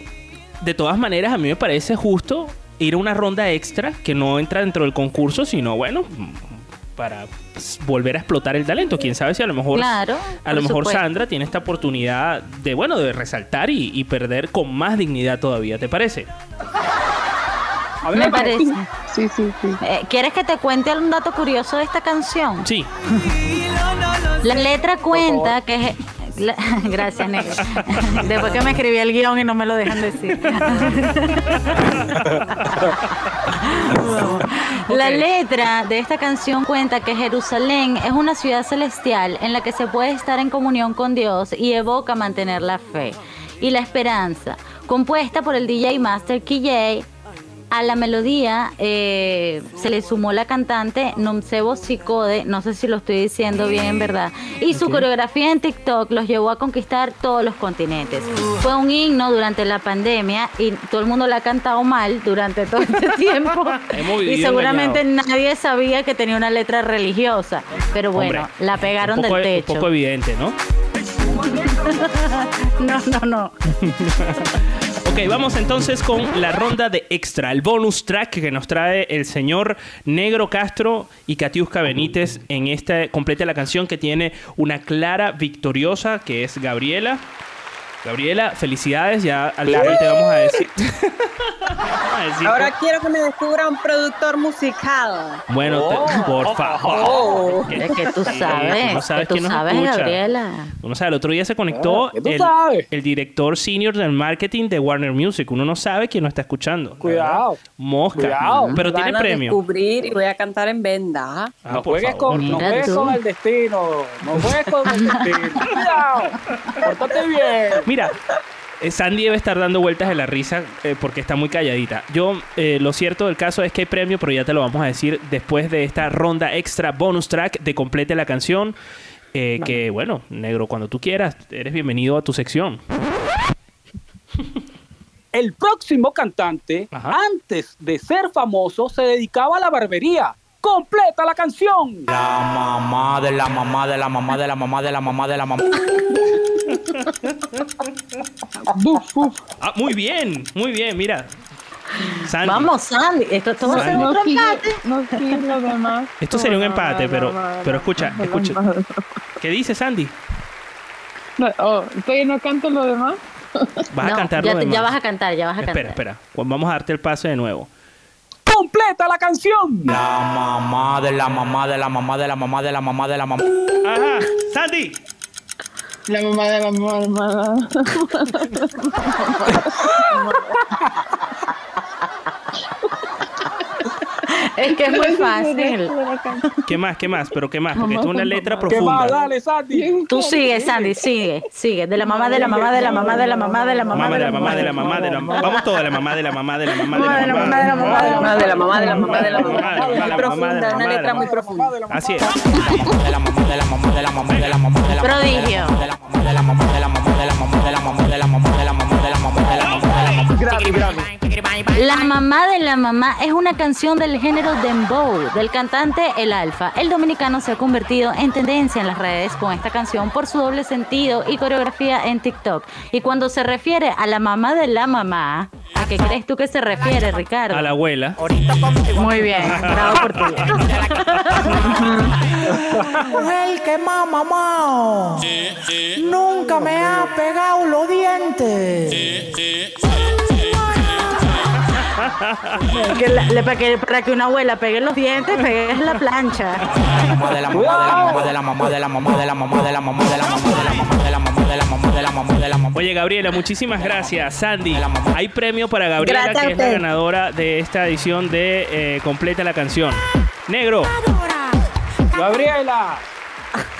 de todas maneras, a mí me parece justo ir a una ronda extra que no entra dentro del concurso, sino bueno, para pues, volver a explotar el talento. Quién sabe si a lo mejor, Claro, a lo mejor supuesto. Sandra tiene esta oportunidad de bueno, de resaltar y, y perder con más dignidad todavía. ¿Te parece? Me parece. Sí, sí, sí. Eh, ¿Quieres que te cuente algún dato curioso de esta canción? Sí. La letra cuenta que es... la- Gracias, negro. Después que me escribí el guion y no me lo dejan decir. La letra de esta canción cuenta que Jerusalén es una ciudad celestial en la que se puede estar en comunión con Dios y evoca mantener la fe y la esperanza. Compuesta por el DJ Master KJ, a la melodía eh, se le sumó la cantante Nomsebo Sikode, no sé si lo estoy diciendo bien en verdad, y su coreografía en TikTok los llevó a conquistar todos los continentes. Fue un himno durante la pandemia y todo el mundo la ha cantado mal durante todo este tiempo. Y seguramente nadie sabía que tenía una letra religiosa, pero bueno, Hombre, la pegaron un poco, del un techo. poco evidente, ¿no? No, no, no. Vamos entonces con la ronda de extra, el bonus track que nos trae el señor Negro Castro y Katiuska Benítez en esta completa la canción que tiene una clara victoriosa que es Gabriela. Gabriela, felicidades, ya al final te vamos a decir. Vamos a decir Ahora quiero que me descubra un productor musical. Bueno, te- por favor. Oh. Es que tú Tú sabes, no sabes que tú quién nos sabes, escucha. Gabriela. Uno sabe, el otro día se conectó Ah, ¿qué tú el, director senior del marketing de Warner Music. Uno no sabe quién nos está escuchando. Cuidado. Mosca. Cuidado. Pero tiene Van a premio. descubrir y voy a cantar en venda. Ah, no por juegues, con, no juegues tú. con el destino. No juegues con el destino. Cuidado. Pórtate bien. Mira, eh, Sandy debe estar dando vueltas de la risa eh, porque está muy calladita. Yo, eh, lo cierto del caso es que hay premio, pero ya te lo vamos a decir después de esta ronda extra bonus track de complete la canción. eh, Que bueno, negro, cuando tú quieras, eres bienvenido a tu sección. El próximo cantante, Ajá. antes de ser famoso, se dedicaba a la barbería. Completa la canción. La mamá de la mamá de la mamá de la mamá de la mamá de la mamá. Ah, muy bien, muy bien, mira. Sandy. Vamos, Sandy. Esto, esto va a ser Sandy. otro No sigue, empate. no lo demás. Esto sería un No, no, empate, no, pero, no, no, pero no. escucha, No, escucha. no, no. ¿Qué dice Sandy? No, oh, ¿Todavía no canto lo demás? Vas a No, cantar ya, lo te- ya demás. vas a cantar, ya vas a Espera, cantar. espera. Pues vamos a darte el pase de nuevo. Completa la canción. La mamá de la mamá de la mamá de la mamá de la mamá de la mamá. Ajá, Sandy. La mamá de la mamá. la mamá. Es que es muy fácil. ¿Qué más? ¿Qué más? Pero ¿qué más? Porque esto es una letra ¿Qué más? profunda. Dale, Sandy. Tú sigue, Sandy, sigue, sigue. De la mamá, de la mamá, de la mamá, de la mamá, de la mamá, Mamá de la mamá de la mamá de la mamá. Vamos todos, de la mamá de la mamá de la mamá de la mamá. de la mamá, de la mamá, de la Mamá de la mamá, de la mamá, de la mamá. mamá, de la Muy mamá, de la profunda, mamá, una de la letra mamá. muy profunda. Así es. De la mamá de la mamá de la mamá de la mamá de la mamá. Prodigio. De la mamá de la mamá de la mamá de la mamá de la mamá de la mamá de la mamá de la mamá de la mamá de la mamá. De la mamá es una canción del género dembow del cantante El Alfa. El dominicano se ha convertido en tendencia en las redes con esta canción por su doble sentido y coreografía en TikTok. Y cuando se refiere a la mamá de la mamá, ¿a qué crees tú que se refiere, Ricardo? A la abuela. Muy bien, bravo por ti. El que mamá, mamá. Nunca me ha pegado los dientes. Que la- le- para, que, para que una abuela pegue los dientes, pegue la plancha. Mamá de la mamá de la mamá de la mamá de la mamá de la mamá de la mamá de la mamá de la mamá de la mamá de la mamá de la mamá de la mamá Oye, Gabriela, muchísimas gracias. Sandy, hay premio para Gabriela, que es la ganadora de esta edición de eh, Completa la Canción. Negro, Gabriela,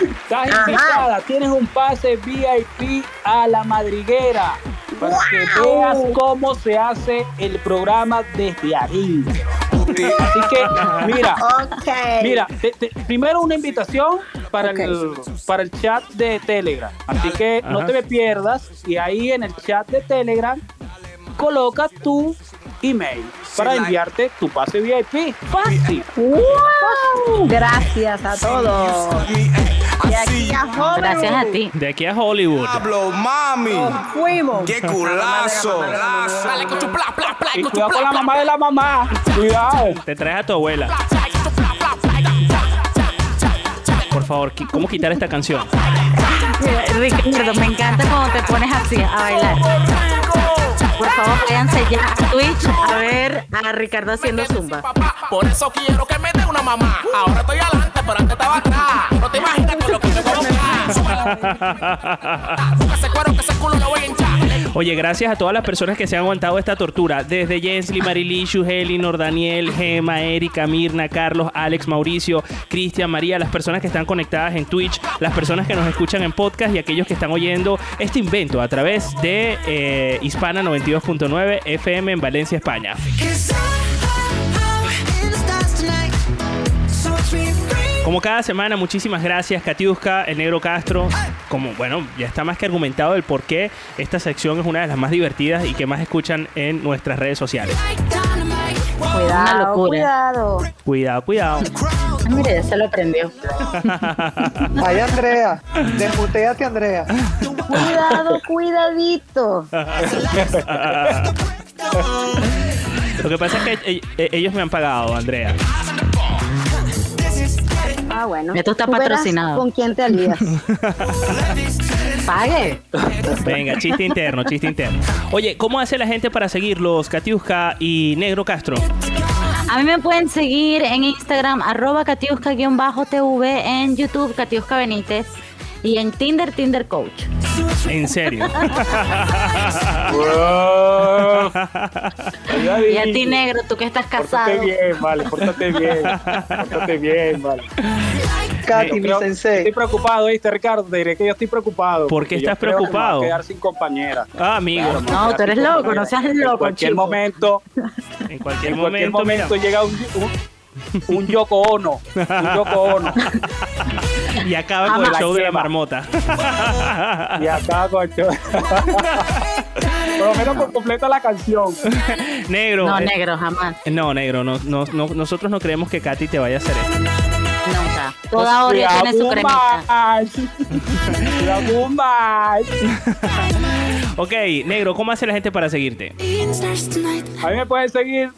estás invitada. Tienes un pase VIP a la madriguera para que veas cómo se hace el programa desde adentro. Así que, mira, Ok. mira, te- te- primero una invitación para, el, para el chat de Telegram. Así que no te me pierdas y ahí en el chat de Telegram coloca tu email para enviarte tu pase VIP. Fácil. ¡Wow! Gracias a todos. De aquí a Hollywood. Gracias a ti. de aquí a Hollywood. Pablo, mami. Nos fuimos. Qué culazo. Dale con tu pla, pla, pla, Y con tu cuidado con la mamá de la mamá. Cuidado. Te traes a tu abuela. Por favor, ¿cómo quitar esta canción? Ricardo, me encanta cuando te pones así a bailar. Por favor, váyanse ya a Twitch a ver a Ricardo haciendo zumba. Por eso quiero que me dé una mamá. Ahora estoy adelante, pero antes estaba atrás. No te imaginas con lo que me Oye, gracias a todas las personas que se han aguantado esta tortura. Desde Jensly, Marilishu, Heli, Nordaniel, Gema, Erika, Mirna, Carlos, Alex, Mauricio, Cristian, María, las personas que están conectadas en Twitch, las personas que nos escuchan en podcast y aquellos que están oyendo este invento a través de eh, Hispana 92.9 FM en Valencia, España. Como cada semana, muchísimas gracias, Katiuska, el Negro Castro. Como, bueno, ya está más que argumentado el por qué esta sección es una de las más divertidas y que más escuchan en nuestras redes sociales. Cuidado, cuidado. Cuidado, cuidado. Mire, ya se lo aprendió. Ay, Andrea. Desmuteate, Andrea. Cuidado, cuidadito. Lo que pasa es que eh, eh, ellos me han pagado, Andrea. Ah, bueno. Esto está patrocinado. ¿Con quién te alías? Pague. Venga, chiste interno, chiste interno. Oye, ¿cómo hace la gente para seguirlos, Katiuska y Negro Castro? A mí me pueden seguir en Instagram, arroba catiusca-tv, en YouTube, Catiusca Benítez, y en Tinder, Tinder Coach. En serio. Y a ti, negro, tú que estás casado. Pórtate bien, vale, pórtate bien. Pórtate bien, vale. Katy, mi sensei. Estoy preocupado, ¿viste, Ricardo? Te diré que yo estoy preocupado. ¿Por qué estás creo que me voy a preocupado? quedar sin compañera. Ah, amigo. Claro, No, tú eres loco, compañera. no seas En loco, cualquier chico. momento, En cualquier en cualquier momento, mira. llega un, un, un Yoko Ono. Un Yoko Ono. Y acaba con el show de la marmota. Y acá con el show. Por lo menos por completo la canción. Negro. No, eh, negro, jamás. No, negro, no, no, no- nosotros no creemos que Katy te vaya a hacer esto. Nunca. Toda Oreo tiene su cremita. Más. Ok, negro, ¿cómo hace la gente para seguirte? A mí me pueden seguir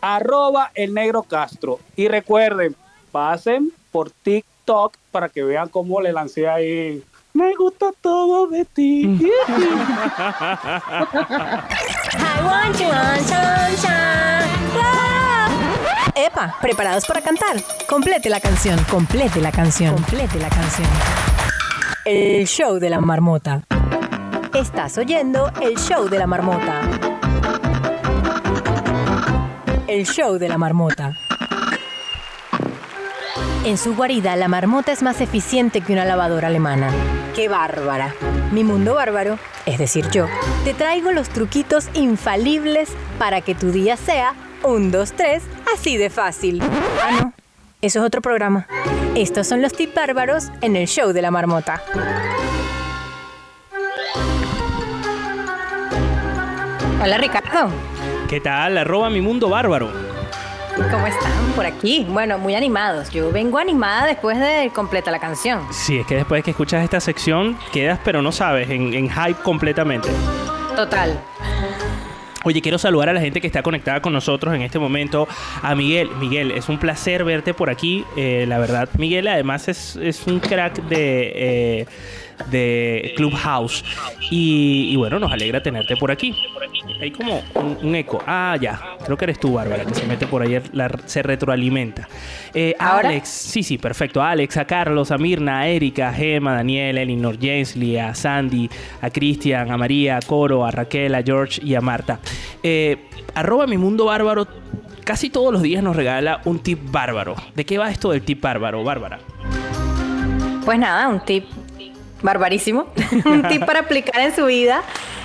arroba el negro Castro. Y recuerden, pasen por TikTok para que vean cómo le lancé ahí. Me gusta todo de ti. Epa, ¿preparados para cantar? Complete la canción, complete la canción, complete la canción. El show de la marmota. Estás oyendo el show de la marmota. El show de la marmota. En su guarida, la marmota es más eficiente que una lavadora alemana. ¡Qué bárbara! Mi mundo bárbaro, es decir, yo, te traigo los truquitos infalibles para que tu día sea un, dos, tres, así de fácil. Ah, no. Eso es otro programa. Estos son los tips bárbaros en el show de la marmota. Hola Ricardo, ¿Qué tal? Arroba mi mundo bárbaro. ¿cómo están por aquí? Bueno, muy animados. Yo vengo animada después de completa la canción. Sí, es que después que escuchas esta sección quedas, pero no sabes, en, en hype completamente. Total. Oye, quiero saludar a la gente que está conectada con nosotros en este momento. A Miguel. Miguel, es un placer verte por aquí. eh, la verdad, Miguel además es, es un crack de, eh, de Clubhouse. Y, y bueno, nos alegra tenerte por aquí. Hay como un, un eco. Ah, ya. Creo que eres tú, Bárbara, que se mete por ahí, la- se retroalimenta. Eh. Alex, sí, sí, perfecto. A Alex, a Carlos, a Mirna, a Erika, a Gema, a Daniel, a Elinor Jensley, a Sandy, a Cristian, a María, a Coro, a Raquel, a George y a Marta. Eh, arroba mi mundo bárbaro. Casi todos los días nos regala un tip bárbaro. ¿De qué va esto del tip bárbaro, Bárbara? Pues nada, un tip barbarísimo. un tip para aplicar en su vida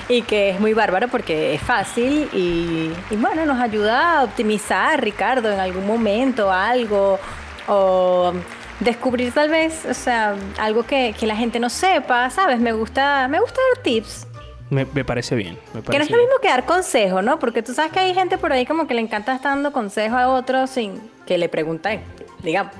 y que es muy bárbaro porque es fácil y, y bueno, nos ayuda a optimizar, Ricardo, en algún momento algo o descubrir tal vez, o sea, algo que, que la gente no sepa, ¿sabes? Me gusta, me gusta dar tips. Me, me parece bien. Me Que no es lo bien. mismo que dar consejo, ¿no? Porque tú sabes que hay gente por ahí como que le encanta estar dando consejo a otros sin que le pregunten, digamos.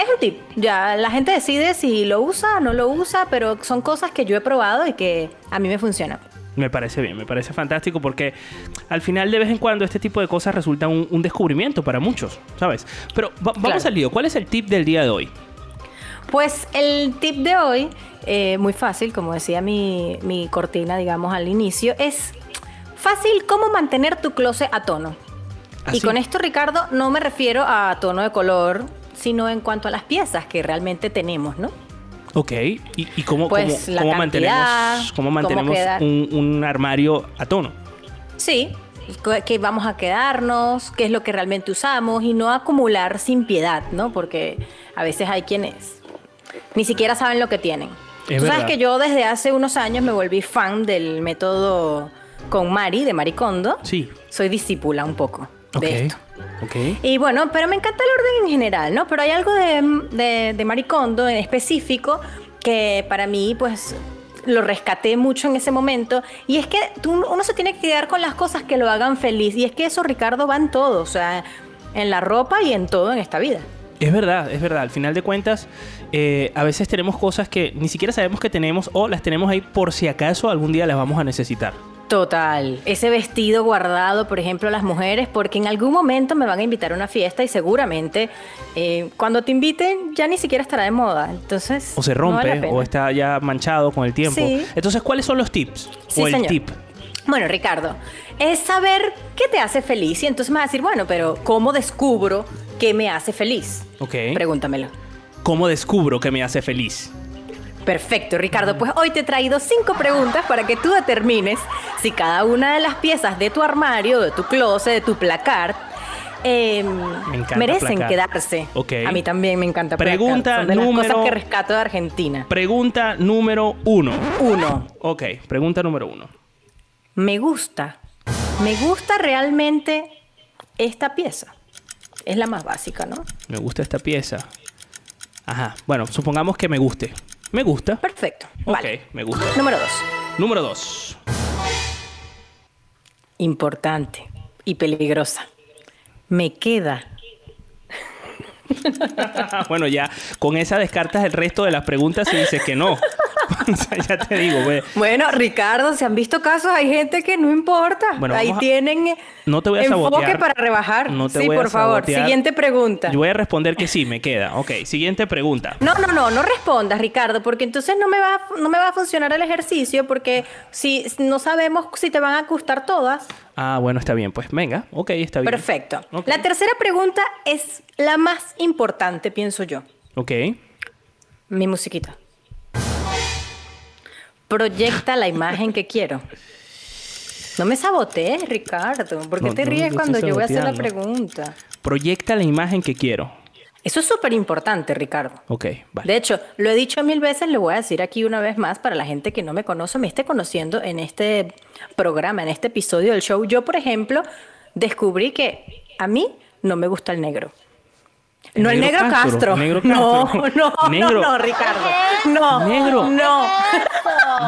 Es un tip. Ya la gente decide si lo usa o no lo usa, pero son cosas que yo he probado y que a mí me funcionan. Me parece bien, me parece fantástico porque al final de vez en cuando este tipo de cosas resultan un, un descubrimiento para muchos, ¿sabes? Pero va- vamos Claro. al lío. ¿Cuál es el tip del día de hoy? Pues el tip de hoy, eh, muy fácil, como decía mi, mi cortina, digamos, al inicio, es fácil cómo mantener tu closet a tono. ¿Ah, Y sí? con esto, Ricardo, no me refiero a tono de color, sino en cuanto a las piezas que realmente tenemos, ¿no? Ok. ¿Y, y cómo, Pues, cómo- cómo cantidad, mantenemos, cómo mantenemos un, un armario a tono? Sí, que- vamos a quedarnos, qué es lo que realmente usamos y no acumular sin piedad, ¿no? Porque a veces hay quienes ni siquiera saben lo que tienen. Es Tú sabes verdad. que yo desde hace unos años me volví fan del método con Mari, de Maricondo. Sí. Soy discípula un poco Ok. de esto. Ok. Y bueno, pero me encanta el orden en general, ¿no? Pero hay algo de, de, de Maricondo en específico que para mí, pues, lo rescaté mucho en ese momento. Y es que tú- uno se tiene que quedar con las cosas que lo hagan feliz. Y es que eso, Ricardo, va en todo. O sea, en la ropa y en todo en esta vida. Es verdad, es verdad. Al final de cuentas, eh, a veces tenemos cosas que ni siquiera sabemos que tenemos o las tenemos ahí por si acaso algún día las vamos a necesitar. Total. Ese vestido guardado, por ejemplo, las mujeres, porque en algún momento me van a invitar a una fiesta y seguramente eh, cuando te inviten ya ni siquiera estará de moda. Entonces. O se no vale rompe o está ya manchado con el tiempo. Sí. Entonces, ¿cuáles son los tips? Sí, o el señor. tip. Bueno, Ricardo, es saber qué te hace feliz. Y entonces me vas a decir, bueno, pero ¿cómo descubro qué me hace feliz? Ok. Pregúntamelo. ¿Cómo descubro que me hace feliz? Perfecto, Ricardo. Pues hoy te he traído cinco preguntas para que tú determines si cada una de las piezas de tu armario, de tu closet, de tu placar, eh, Me encanta merecen placar. quedarse. A mí también me encanta placar. Pregunta Son de las número- cosas que rescato de Argentina. Pregunta número uno. Uno. Ok, pregunta número uno. Me gusta. Me gusta realmente esta pieza. Es la más básica, ¿no? Me gusta esta pieza. Ajá. Bueno, supongamos que me guste. Me gusta. Perfecto. Ok, Vale. me gusta. Número dos. Número dos. Importante y peligrosa. Me queda. bueno, ya con esa descartas el resto de las preguntas y dices que no. O sea, ya te digo, güey. Bueno, Ricardo, se han visto casos, hay gente que no importa. Bueno, Ahí a- tienen No te voy a enfoque sabotear. para rebajar. No te sí, voy a por favor. Siguiente pregunta. Yo voy a responder que sí, me queda. Ok, siguiente pregunta. No, no, no, no respondas, Ricardo, porque entonces no me va, no me va a funcionar el ejercicio, porque si no sabemos si te van a gustar todas. Ah, bueno, está bien. Pues venga, ok, está bien. Perfecto. La tercera pregunta es la más importante, pienso yo. Ok. Mi musiquita. Proyecta la imagen que quiero. No me sabotees, Ricardo. ¿Por qué No, te ríes no cuando yo voy a hacer la pregunta? Proyecta la imagen que quiero. Eso es súper importante, Ricardo. Ok, vale. De hecho, lo he dicho mil veces, lo voy a decir aquí una vez más para la gente que no me conoce, me esté conociendo en este programa, en este episodio del show. Yo, por ejemplo, descubrí que a mí no me gusta el negro. El no el negro negro Castro, Castro. negro No, Castro. no, Negro. no, no, Ricardo. No. Negro. No.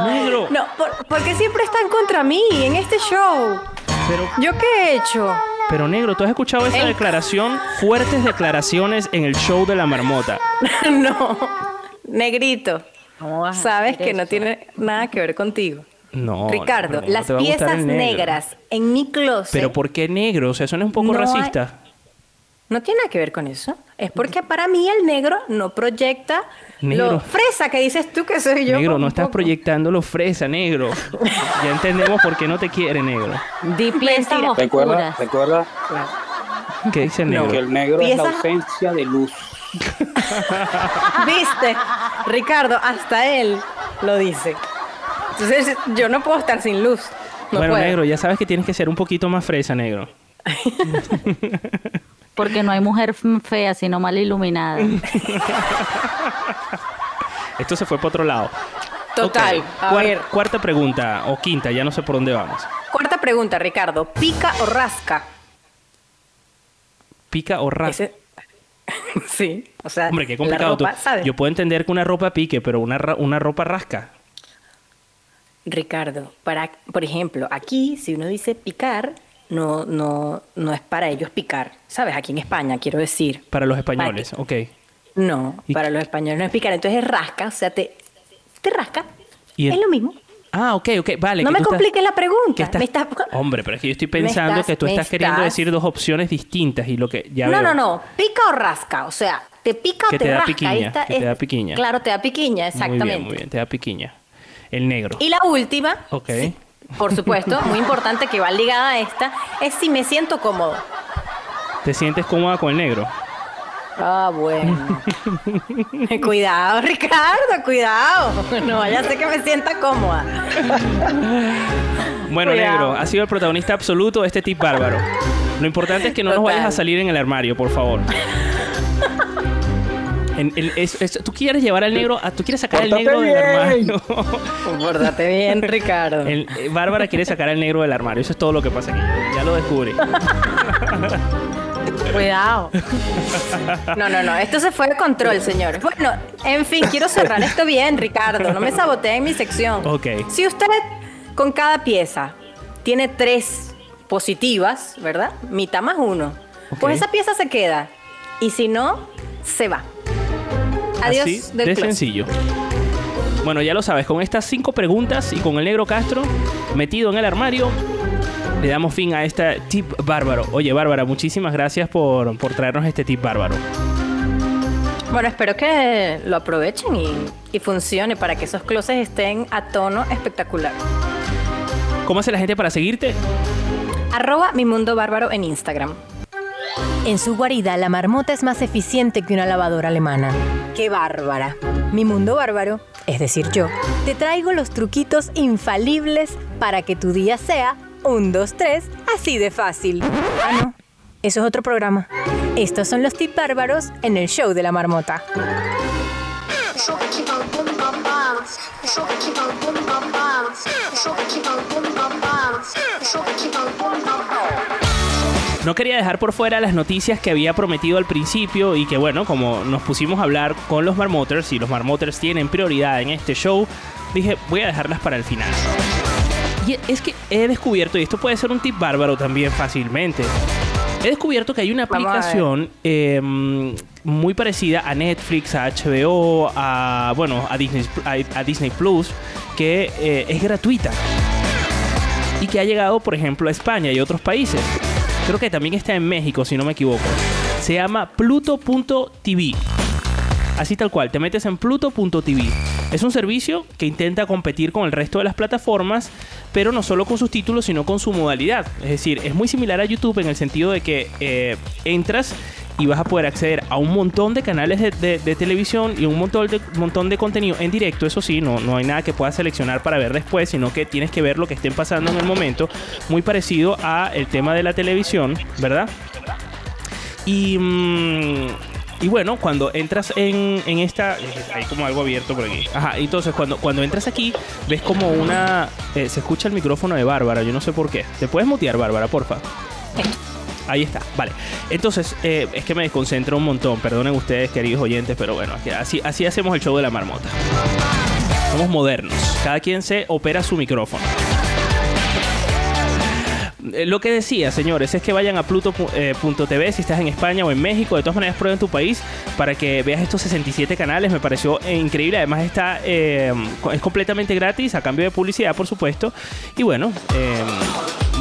Negro. No, por- porque siempre están contra mí en este show. Pero, ¿Yo qué he hecho? pero negro, ¿tú has escuchado esa El- declaración? Fuertes declaraciones en el show de la marmota. no. Negrito. Sabes que no tiene nada que ver contigo. No. Ricardo, no, no las piezas negras en mi closet. Pero ¿por qué negro? O sea, eso no es un poco No hay- racista. No tiene nada que ver con eso. Es porque para mí el negro no proyecta Negro. lo fresa que dices tú que soy yo. negro, no estás poco. proyectando lo fresa, negro. ya entendemos por qué no te quiere, negro. Di piezas Recuerda, recuerda ¿Qué dice el negro? que el negro es la ausencia de luz. ¿Viste? Ricardo, hasta él lo dice. Entonces yo no puedo estar sin luz. No bueno, puedo. negro, ya sabes que tienes que ser un poquito más fresa, negro. Porque no hay mujer fea, sino mal iluminada. Esto se fue para otro lado. Total. Ok, A cuar- ver. Cuarta pregunta, o quinta, ya no sé por dónde vamos. Cuarta pregunta, Ricardo. ¿Pica o rasca? ¿Pica o rasca? Ese- sí. O sea, Hombre, qué complicado. tú. ropa, ¿sabes? Yo puedo entender que una ropa pique, pero una, ra- una ropa rasca. Ricardo, para, por ejemplo, aquí, si uno dice picar, no, no, no es para ellos picar. ¿Sabes? Aquí en España, quiero decir. Para los españoles, ok. No, para los españoles no es picar. Entonces es rasca, o sea, te, te rasca. Y el- Es lo mismo. Ah, ok, ok, vale. no me estás- compliques la pregunta. estás- Me estás- Hombre, pero es que yo estoy pensando estás- que tú estás queriendo decir dos opciones distintas y lo que ya no, veo. no, no. Pica o rasca. O sea, te pica Que o te, te da rasca. piquiña, te da piquiña. Claro, te da piquiña, exactamente. Muy bien, muy bien, te da piquiña. El negro. Y la última, Ok. Por supuesto, muy importante que va ligada a esta, es si me siento cómodo. ¿Te sientes cómoda con el negro? Ah, bueno. cuidado, Ricardo, cuidado. No vaya a ser que me sienta cómoda. Bueno, Cuidado. negro, ha sido el protagonista absoluto de este tip bárbaro. Lo importante es que no nos vayas a salir en el armario, por favor. En- el- es- es- tú quieres llevar al negro, a- tú quieres sacar al Pórtate negro del armario. Pórtate bien, Ricardo. El- eh, Bárbara quiere sacar al negro del armario. Eso es todo lo que pasa aquí. Ya lo descubrí. Cuidado. No, no, no. Esto se fue de control, señores. Bueno, en fin, quiero cerrar esto bien, Ricardo. No me saboteen en mi sección. Ok. Si usted con cada pieza tiene tres positivas, ¿verdad? Mitad más uno. Pues esa pieza se queda. Y si no, se va. Adiós Así del de sencillo. Bueno, ya lo sabes, con estas cinco preguntas y con el negro Castro metido en el armario, le damos fin a este tip bárbaro. Oye, Bárbara, muchísimas gracias por, por traernos este tip bárbaro. Bueno, espero que lo aprovechen y, y funcione para que esos closets estén a tono espectacular. ¿Cómo hace la gente para seguirte? Arroba mi mundo bárbaro en Instagram. En su guarida, la marmota es más eficiente que una lavadora alemana. ¡Qué bárbara! Mi mundo bárbaro, es decir yo, te traigo los truquitos infalibles para que tu día sea un, dos, tres, así de fácil. Ah, no. Eso es otro programa. Estos son los tips bárbaros en el show de la marmota. No quería dejar por fuera las noticias que había prometido al principio y que bueno, como nos pusimos a hablar con los Marmoters y los Marmoters tienen prioridad en este show, dije voy a dejarlas para el final. Y es que he descubierto, y esto puede ser un tip bárbaro también fácilmente, he descubierto que hay una aplicación eh, muy parecida a Netflix, a HBO, a, bueno, a Disney, a, a Disney Plus, que eh, es gratuita y que ha llegado, por ejemplo, a España y otros países. Creo que también está en México, si no me equivoco. Se llama Pluto.tv. Así tal cual, te metes en Pluto.tv. Es un servicio que intenta competir con el resto de las plataformas, pero no solo con sus títulos, sino con su modalidad. Es decir, es muy similar a YouTube en el sentido de que eh, entras y vas a poder acceder a un montón de canales de, de- de televisión y un montón de, montón de contenido en directo. Eso sí, no, no hay nada que puedas seleccionar para ver después, sino que tienes que ver lo que estén pasando en el momento. Muy parecido a el tema de la televisión, ¿verdad? Y, mm, y bueno, cuando entras en, en esta... Hay como algo abierto por aquí. Ajá, entonces cuando, cuando entras aquí, ves como una... eh, se escucha el micrófono de Bárbara, yo no sé por qué. ¿Te puedes mutear, Bárbara, porfa? Ahí está, vale. Entonces, eh, es que me desconcentra un montón. Perdonen ustedes, queridos oyentes, pero bueno, así, así hacemos el show de la marmota. Somos modernos. Cada quien se opera su micrófono. Eh, Lo que decía, señores, es que vayan a pluto.tv si estás en España o en México. De todas maneras, prueben tu país para que veas estos 67 canales. Me pareció eh, increíble. Además, está eh, es completamente gratis, a cambio de publicidad, por supuesto. Y bueno, eh,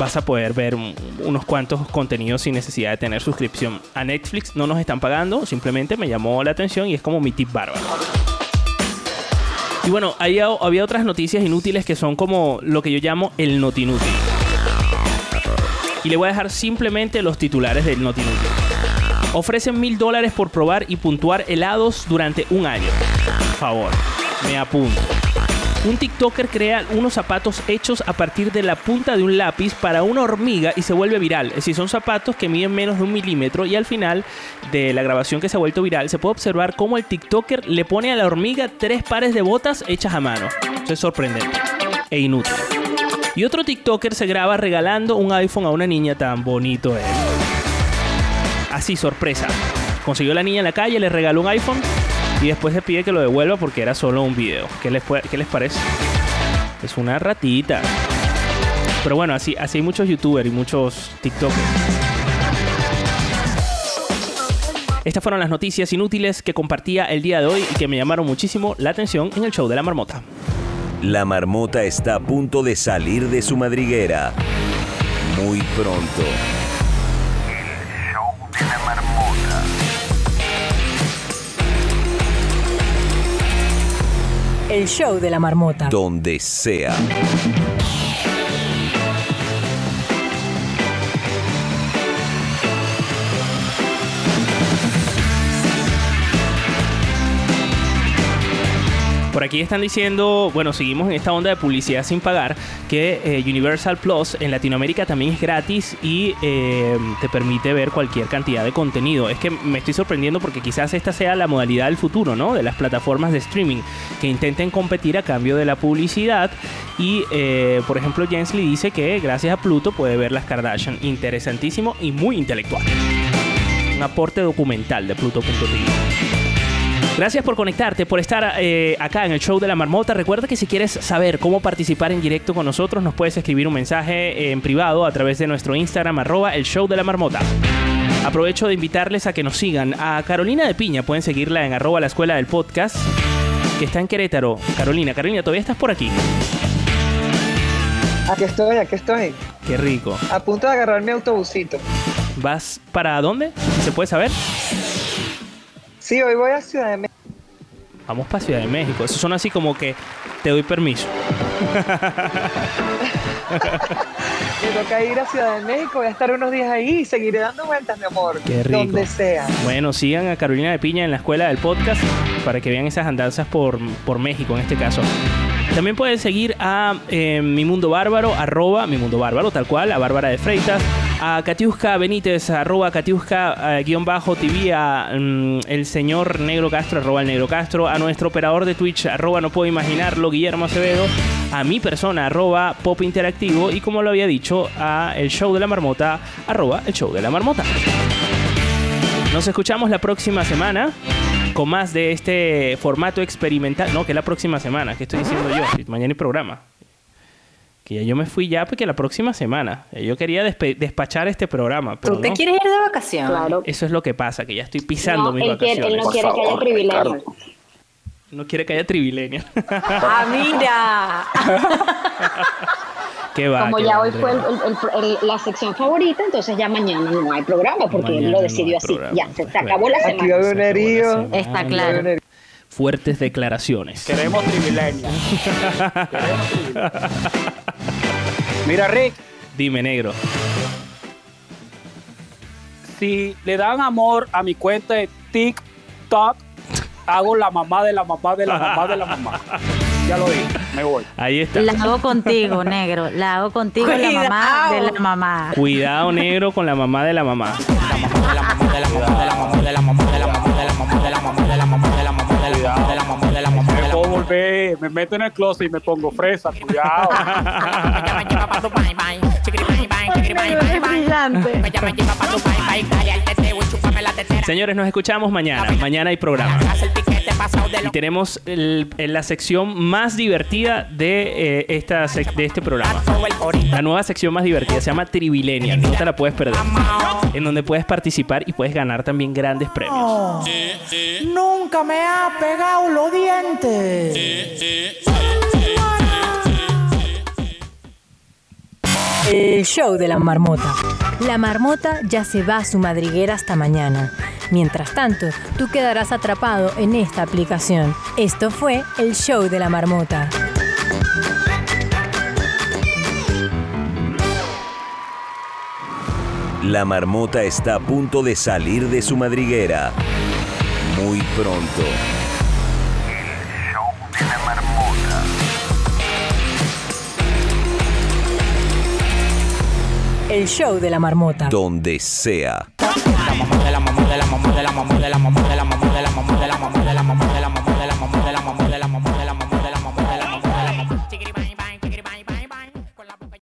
vas a poder ver un- unos cuantos contenidos sin necesidad de tener suscripción. A Netflix no nos están pagando, simplemente me llamó la atención y es como mi tip bárbaro. Y bueno, había, había otras noticias inútiles que son como lo que yo llamo el notinútil. Y le voy a dejar simplemente los titulares del notinútil. Ofrecen mil dólares por probar y puntuar helados durante un año. Por favor, me apunto. Un TikToker crea unos zapatos hechos a partir de la punta de un lápiz para una hormiga y se vuelve viral. Es decir, son zapatos que miden menos de un milímetro y al final de la grabación que se ha vuelto viral se puede observar cómo el TikToker le pone a la hormiga tres pares de botas hechas a mano. Eso es sorprendente e inútil. Y otro TikToker se graba regalando un iPhone a una niña tan bonito él. Así, sorpresa. Consiguió la niña en la calle, le regaló un iPhone y después le pide que lo devuelva porque era solo un video. ¿Qué les, fue- qué les parece? Es una ratita. Pero bueno, así, así hay muchos youtubers y muchos TikTokers. Estas fueron las noticias inútiles que compartía el día de hoy y que me llamaron muchísimo la atención en el show de la marmota. La marmota está a punto de salir de su madriguera. Muy pronto. El show de la marmota. Donde sea. Por aquí están diciendo, bueno, seguimos en esta onda de publicidad sin pagar, que eh, Universal Plus en Latinoamérica también es gratis y eh, te permite ver cualquier cantidad de contenido. Es que me estoy sorprendiendo porque quizás esta sea la modalidad del futuro, ¿no? De las plataformas de streaming que intenten competir a cambio de la publicidad. Y, eh, por ejemplo, Jens Lee dice que gracias a Pluto puede ver las Kardashian. Interesantísimo y muy intelectual. Un aporte documental de Pluto.tv. Gracias por conectarte, por estar eh, acá en el show de la marmota. Recuerda que si quieres saber cómo participar en directo con nosotros, nos puedes escribir un mensaje en privado a través de nuestro Instagram, arroba el show de la marmota. Aprovecho de invitarles a que nos sigan. A Carolina de Piña pueden seguirla en arroba la escuela del podcast, que está en Querétaro. Carolina, Carolina, todavía estás por aquí. Aquí estoy, aquí estoy. Qué rico. A punto de agarrar mi autobusito. ¿Vas para dónde? ¿Se puede saber? Sí, hoy voy a Ciudad de México. Vamos para Ciudad de México. Eso son así como que te doy permiso. Me toca ir a Ciudad de México, voy a estar unos días ahí y seguiré dando vueltas, mi amor. Qué rico. Donde sea. Bueno, sigan a Carolina de Piña en la escuela del podcast para que vean esas andanzas por, por México en este caso. También pueden seguir a eh, Mi Mundo Bárbaro, arroba Mi Mundo Bárbaro, tal cual, a Bárbara de Freitas, a Katiuska Benítez, arroba Katiuska eh, guion bajo TV, a mm, el señor Negro Castro, arroba el Negro Castro, a nuestro operador de Twitch, arroba No Puedo Imaginarlo, Guillermo Acevedo, a mi persona, arroba Pop Interactivo, y como lo había dicho, a el show de la marmota, arroba el show de la marmota. Nos escuchamos la próxima semana con más de este formato experimental. No, que la próxima semana, que estoy diciendo yo? Mañana hay programa. Que ya yo me fui ya porque la próxima semana. Yo quería despachar este programa. Pero ¿Tú te no. quieres ir de vacaciones? Eso es lo que pasa, que ya estoy pisando No, mis él, quiere, vacaciones. él no quiere que haya privilegios. No quiere que haya trivilenia. ¡Ah, mira! Qué va. Como qué ya va, hoy Andrea. fue el- el- el- la sección favorita, entonces ya mañana no hay programa porque él lo decidió así. programa. Ya, se, se acabó la Aquí va a semana. haber un herido. Está claro. Fuertes declaraciones. Queremos privilegios. Queremos. Mira, Rick, Dime, negro. si le dan amor a mi cuenta de TikTok, hago la mamá de la mamá de la mamá de la mamá. Ya lo dije, me voy. Ahí está. La hago contigo, negro. La hago contigo, la mamá de la mamá. Cuidado, negro, con la mamá de la mamá. Me puedo volver, me meto en el closet y me pongo fresa, cuidado. Señores, nos escuchamos mañana. Mañana hay programa. Y tenemos el- la sección más divertida de, eh, esta sec- de este programa. La nueva sección más divertida se llama Trivilenia. No te la puedes perder. En donde puedes participar y puedes ganar también grandes premios. Oh, nunca me ha pegado los dientes. El show de la marmota. La marmota ya se va a su madriguera hasta mañana. Mientras tanto, tú quedarás atrapado en esta aplicación. Esto fue el show de la marmota. La marmota está a punto de salir de su madriguera. Muy pronto. El show de la marmota. Donde sea.